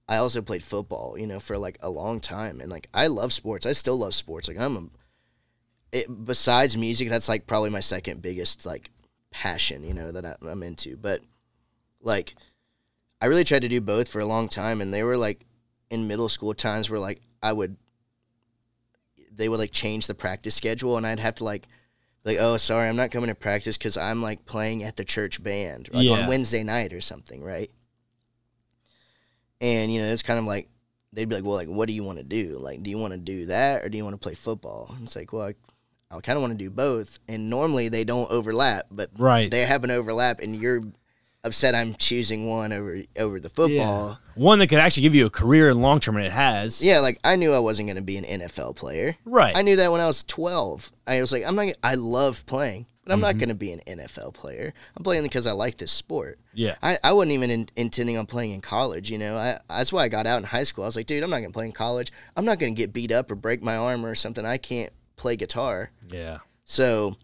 I also played football, you know, for like a long time, and like I love sports. I still love sports. Like I'm a, it, besides music, that's like probably my second biggest like passion, you know, that I, I'm into. But like, I really tried to do both for a long time, and they were like in middle school times where like I would, they would like change the practice schedule, and I'd have to like, like oh sorry, I'm not coming to practice because I'm like playing at the church band like
Yeah.
on Wednesday night or something, right? And you know, it's kind of like they'd be like, well, like what do you want to do? Like, do you want to do that or do you want to play football? And it's like, well, I, I kind of want to do both. And normally they don't overlap, but
Right.
they have an overlap, and you're upset I'm choosing one over over the football.
One that could actually give you a career in long term, and it has.
Yeah, like I knew I wasn't going to be an NFL player.
Right.
I knew that when I was 12. I was like, I'm not. I love playing, but I'm
Mm-hmm.
not going to be an NFL player. I'm playing because I like this sport.
Yeah.
I, I wasn't even in, intending on playing in college. You know, I, that's why I got out in high school. I was like, dude, I'm not going to play in college. I'm not going to get beat up or break my arm or something. I can't play guitar.
Yeah.
So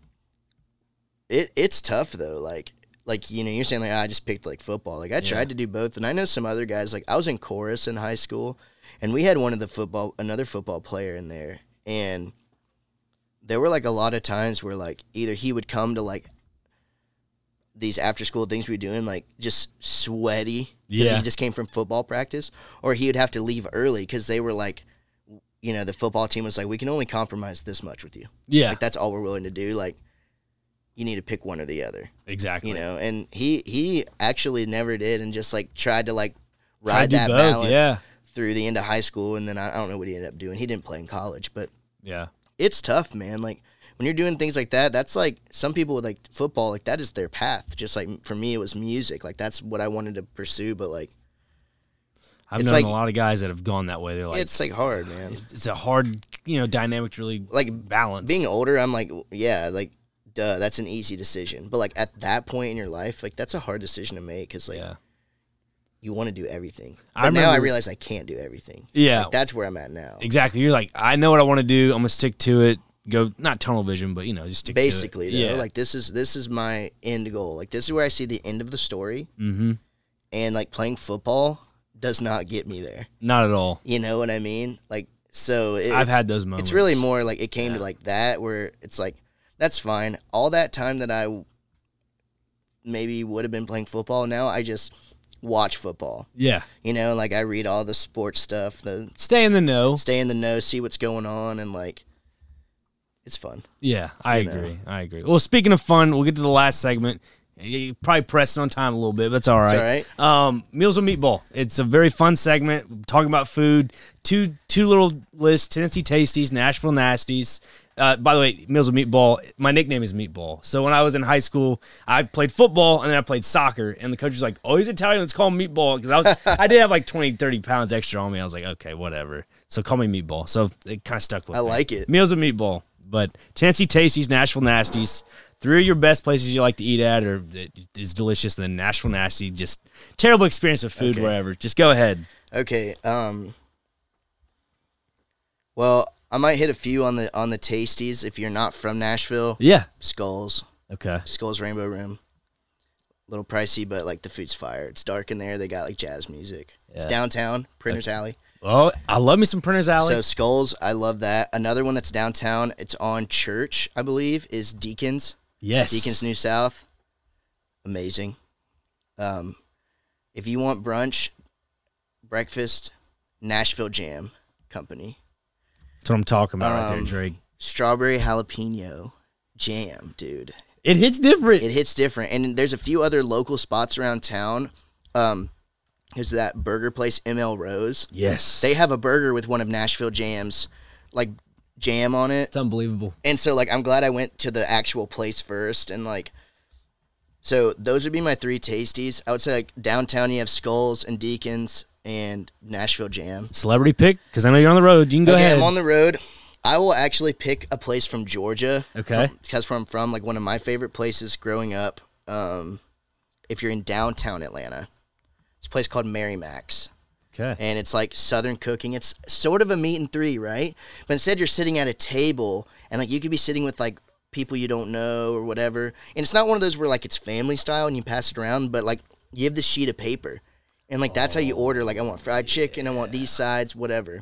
it it's tough though. Like like you know, you're saying like "Ah, I just picked like football. Like I tried to do both, and I know some other guys. Like I was in chorus in high school, and we had one of the football another football player in there, and there were like a lot of times where like either he would come to like these after school things we were doing like just sweaty because
Yeah.
he just came from football practice or he would have to leave early because they were like you know the football team was like we can only compromise this much with you
Yeah.
like that's all we're willing to do like you need to pick one or the other
exactly.
you know and he he actually never did and just like tried to like
Try to
ride that
both,
balance
Yeah.
through the end of high school and then I, I don't know what he ended up doing he didn't play in college but
Yeah.
it's tough man like when you're doing things like that that's like some people would like football like that is their path just like for me it was music like that's what i wanted to pursue but like
I've
It's
known
like-
a lot of guys that have gone that way. They're like, it's,
like hard man It's
a hard, you know, dynamic to really
like
balance.
being older i'm like yeah like duh that's an easy decision but like at that point in your life like that's a hard decision to make because like
yeah.
you want to do everything.
I
But now I realize I can't do everything.
Yeah.
Like, that's where I'm at now.
Exactly. You're like, I know what I want to do. I'm gonna stick to it. Go not tunnel vision, but you know, just stick
Basically,
to it.
though,
yeah.
like this is this is my end goal. Like this is where I see the end of the story,
mm-hmm.
and like playing football does not get me there.
Not at all.
You know what I mean? Like so, it's,
I've had those moments.
It's really more like it came
Yeah.
to like that where it's like that's fine. All that time that I maybe would have been playing football, now I just watch football.
Yeah.
You know, like I read all the sports stuff, the
Stay in the know.
stay in the know, see what's going on, and like, it's fun.
Yeah, I
You know.
agree. I agree. Well, speaking of fun, we'll get to the last segment. You probably pressing on time a little bit, but it's all right.
It's all right.
Um, Meals with Meatball. It's a very fun segment talking about food. Two two little lists: Tennessee Tasties, Nashville Nasties. Uh, by the way, Meals with Meatball. My nickname is Meatball. So when I was in high school, I played football and then I played soccer. And the coach was like, "Oh, he's Italian. Let's call him Meatball." Because I was I did have like 20, 30 pounds extra on me. I was like, "Okay, whatever." So call me Meatball. So it kind of stuck with
I
me.
I like it.
Meals with Meatball. But Tennessee Tasties, Nashville Nasties, three of your best places you like to eat at, or that is delicious. And then Nashville Nasty, just terrible experience with food
Okay.
wherever. Just go ahead.
Okay. Um. Well, I might hit a few on the on the tasties if you're not from Nashville.
Yeah.
Skulls,
Okay.
Skull's Rainbow Room. A little pricey, but like the food's fire. It's dark in there. They got like jazz music. It's
Yeah.
downtown, Printer's Alley.
Oh, I love me some Printer's Alley.
So Skulls, I love that. Another one that's downtown. It's on Church, I believe, is Deacons.
yes.
Deacon's New South. Amazing. Um, if you want brunch, breakfast, Nashville Jam Company.
That's what I'm talking about right there,
Um,
Drake.
Strawberry jalapeno jam, dude.
It hits different.
It hits different. And there's a few other local spots around town. Um, there's that burger place, ML Rose.
yes.
They have a burger with one of Nashville Jam's, like jam on it.
It's unbelievable.
And so like I'm glad I went to the actual place first and like so those would be my three tasties. I would say like downtown you have Skulls and Deacons and Nashville Jam.
Celebrity pick? Because I know you're on the road. You can go
okay,
ahead.
I'm on the road. I will actually pick a place from Georgia.
Okay.
Because where I'm from, like one of my favorite places growing up, um, if you're in downtown Atlanta, it's a place called Mary Mac's
okay.
and it's like southern cooking. It's sort of a meat and three, right? But instead, you're sitting at a table, and like you could be sitting with like people you don't know or whatever. And it's not one of those where like it's family style and you pass it around, but like you have this sheet of paper, and like that's how you order. Like I want fried chicken, I want these sides, whatever.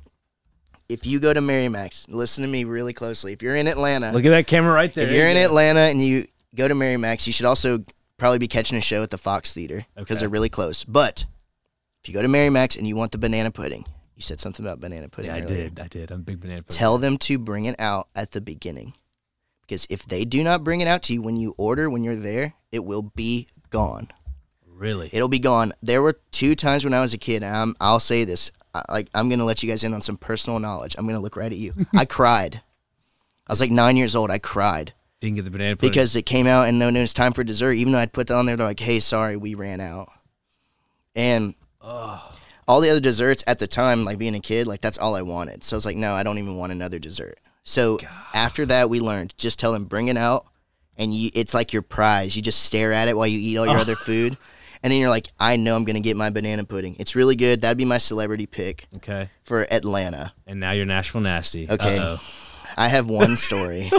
If you go to Mary Mac's, listen to me really closely. If you're in Atlanta,
Look at that camera right there.
if you're in Atlanta and you go to Mary Mac's, you should also probably be catching a show at the Fox Theater because
Okay.
they're really close. But if you go to Mary Mac's and you want the banana pudding, you said something about banana pudding.
Yeah, I did. I did. I'm a big banana. pudding
Tell them to bring it out at the beginning, because if they do not bring it out to you when you order when you're there, it will be gone.
Really?
It'll be gone. There were two times when I was a kid. And I'm, I'll say this. I, like I'm gonna let you guys in on some personal knowledge. I'm gonna look right at you. I cried I was like nine years old. I cried
Didn't get the banana pudding.
because it came out and no, no, it's time for dessert. Even though I'd put that on there, they're like, "Hey, sorry, we ran out." And all the other desserts at the time, like being a kid, like that's all I wanted. So I was like, "No, I don't even want another dessert." So after that, we learned just tell them bring it out, and you, it's like your prize. You just stare at it while you eat all your other food, and then you're like, "I know I'm gonna get my banana pudding. It's really good. That'd be my celebrity pick
okay.
for Atlanta."
And now you're Nashville nasty.
Okay.
Uh-oh.
I have one story.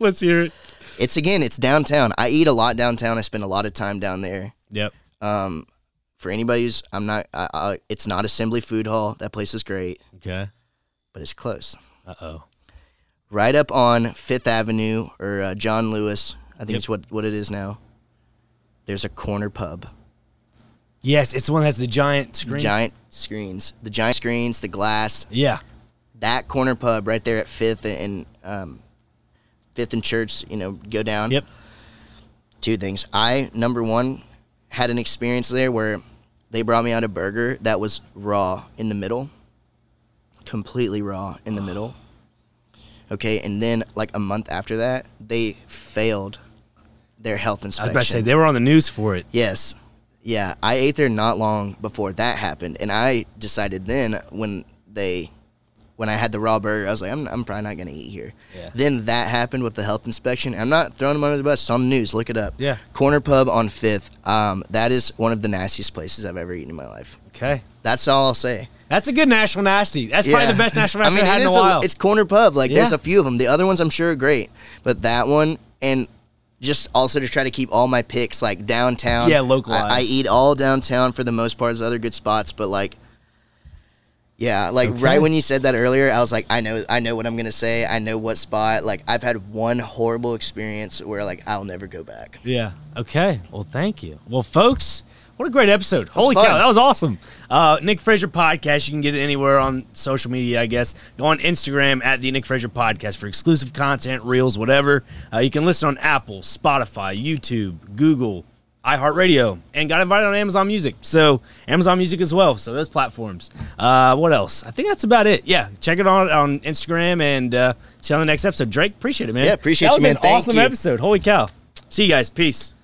Let's hear it.
It's again, it's downtown. I eat a lot downtown. I spend a lot of time down there.
Yep.
Um, for anybody who's, I'm not, I, I, it's not Assembly Food Hall. That place is great,
Okay.
but it's close.
Uh oh.
Right up on Fifth Avenue or uh, John Lewis, I think
Yep.
it's what what it is now. There's a corner pub,
Yes, it's the one that has the giant screen.
giant screens, the giant screens, the glass.
Yeah.
That corner pub right there at Fifth and um, Fifth and Church. You know, go down.
Yep.
two things. I number one had an experience there where they brought me out a burger that was raw in the middle, completely raw in the middle. Okay, and then like a month after that, they failed their health inspection.
I was about to say they were on the news for it.
Yes. Yeah, I ate there not long before that happened, and I decided then when they, when I had the raw burger, I was like, I'm, I'm probably not gonna eat here.
Yeah.
Then that happened with the health inspection. I'm not throwing them under the bus. It's on the news. Look it up.
Yeah.
Corner Pub on Fifth. Um, that is one of the nastiest places I've ever eaten in my life.
Okay.
That's all I'll say.
That's a good national nasty. That's probably the best national nasty
I mean,
I've had in a while.
it's Corner Pub. Like, there's a few of them. The other ones I'm sure are great, but that one and just also to try to keep all my picks like downtown.
Yeah, localized.
I, I eat all downtown for the most part. There's other good spots, but like, yeah, like
Okay.
right when you said that earlier, I was like, I know, I know what I'm gonna say. I know what spot. Like, I've had one horrible experience where like I'll never go back.
Yeah. Okay. Well, thank you. Well, folks, what a great episode. Holy
fun.
cow, that was awesome. Uh, Nick Frazier Podcast. You can get it anywhere on social media, I guess. Go on Instagram at the Nick Frazier Podcast for exclusive content, reels, whatever. Uh, you can listen on Apple, Spotify, YouTube, Google, iHeartRadio, and got invited on Amazon Music. So, Amazon Music as well. So, those platforms. Uh, what else? I think that's about it. Yeah. Check it out on Instagram and uh, see you on the next episode. Drake, appreciate it, man.
Yeah, appreciate
that
you,
was
man.
an
Thank
awesome
you.
episode. Holy cow. See you guys. Peace.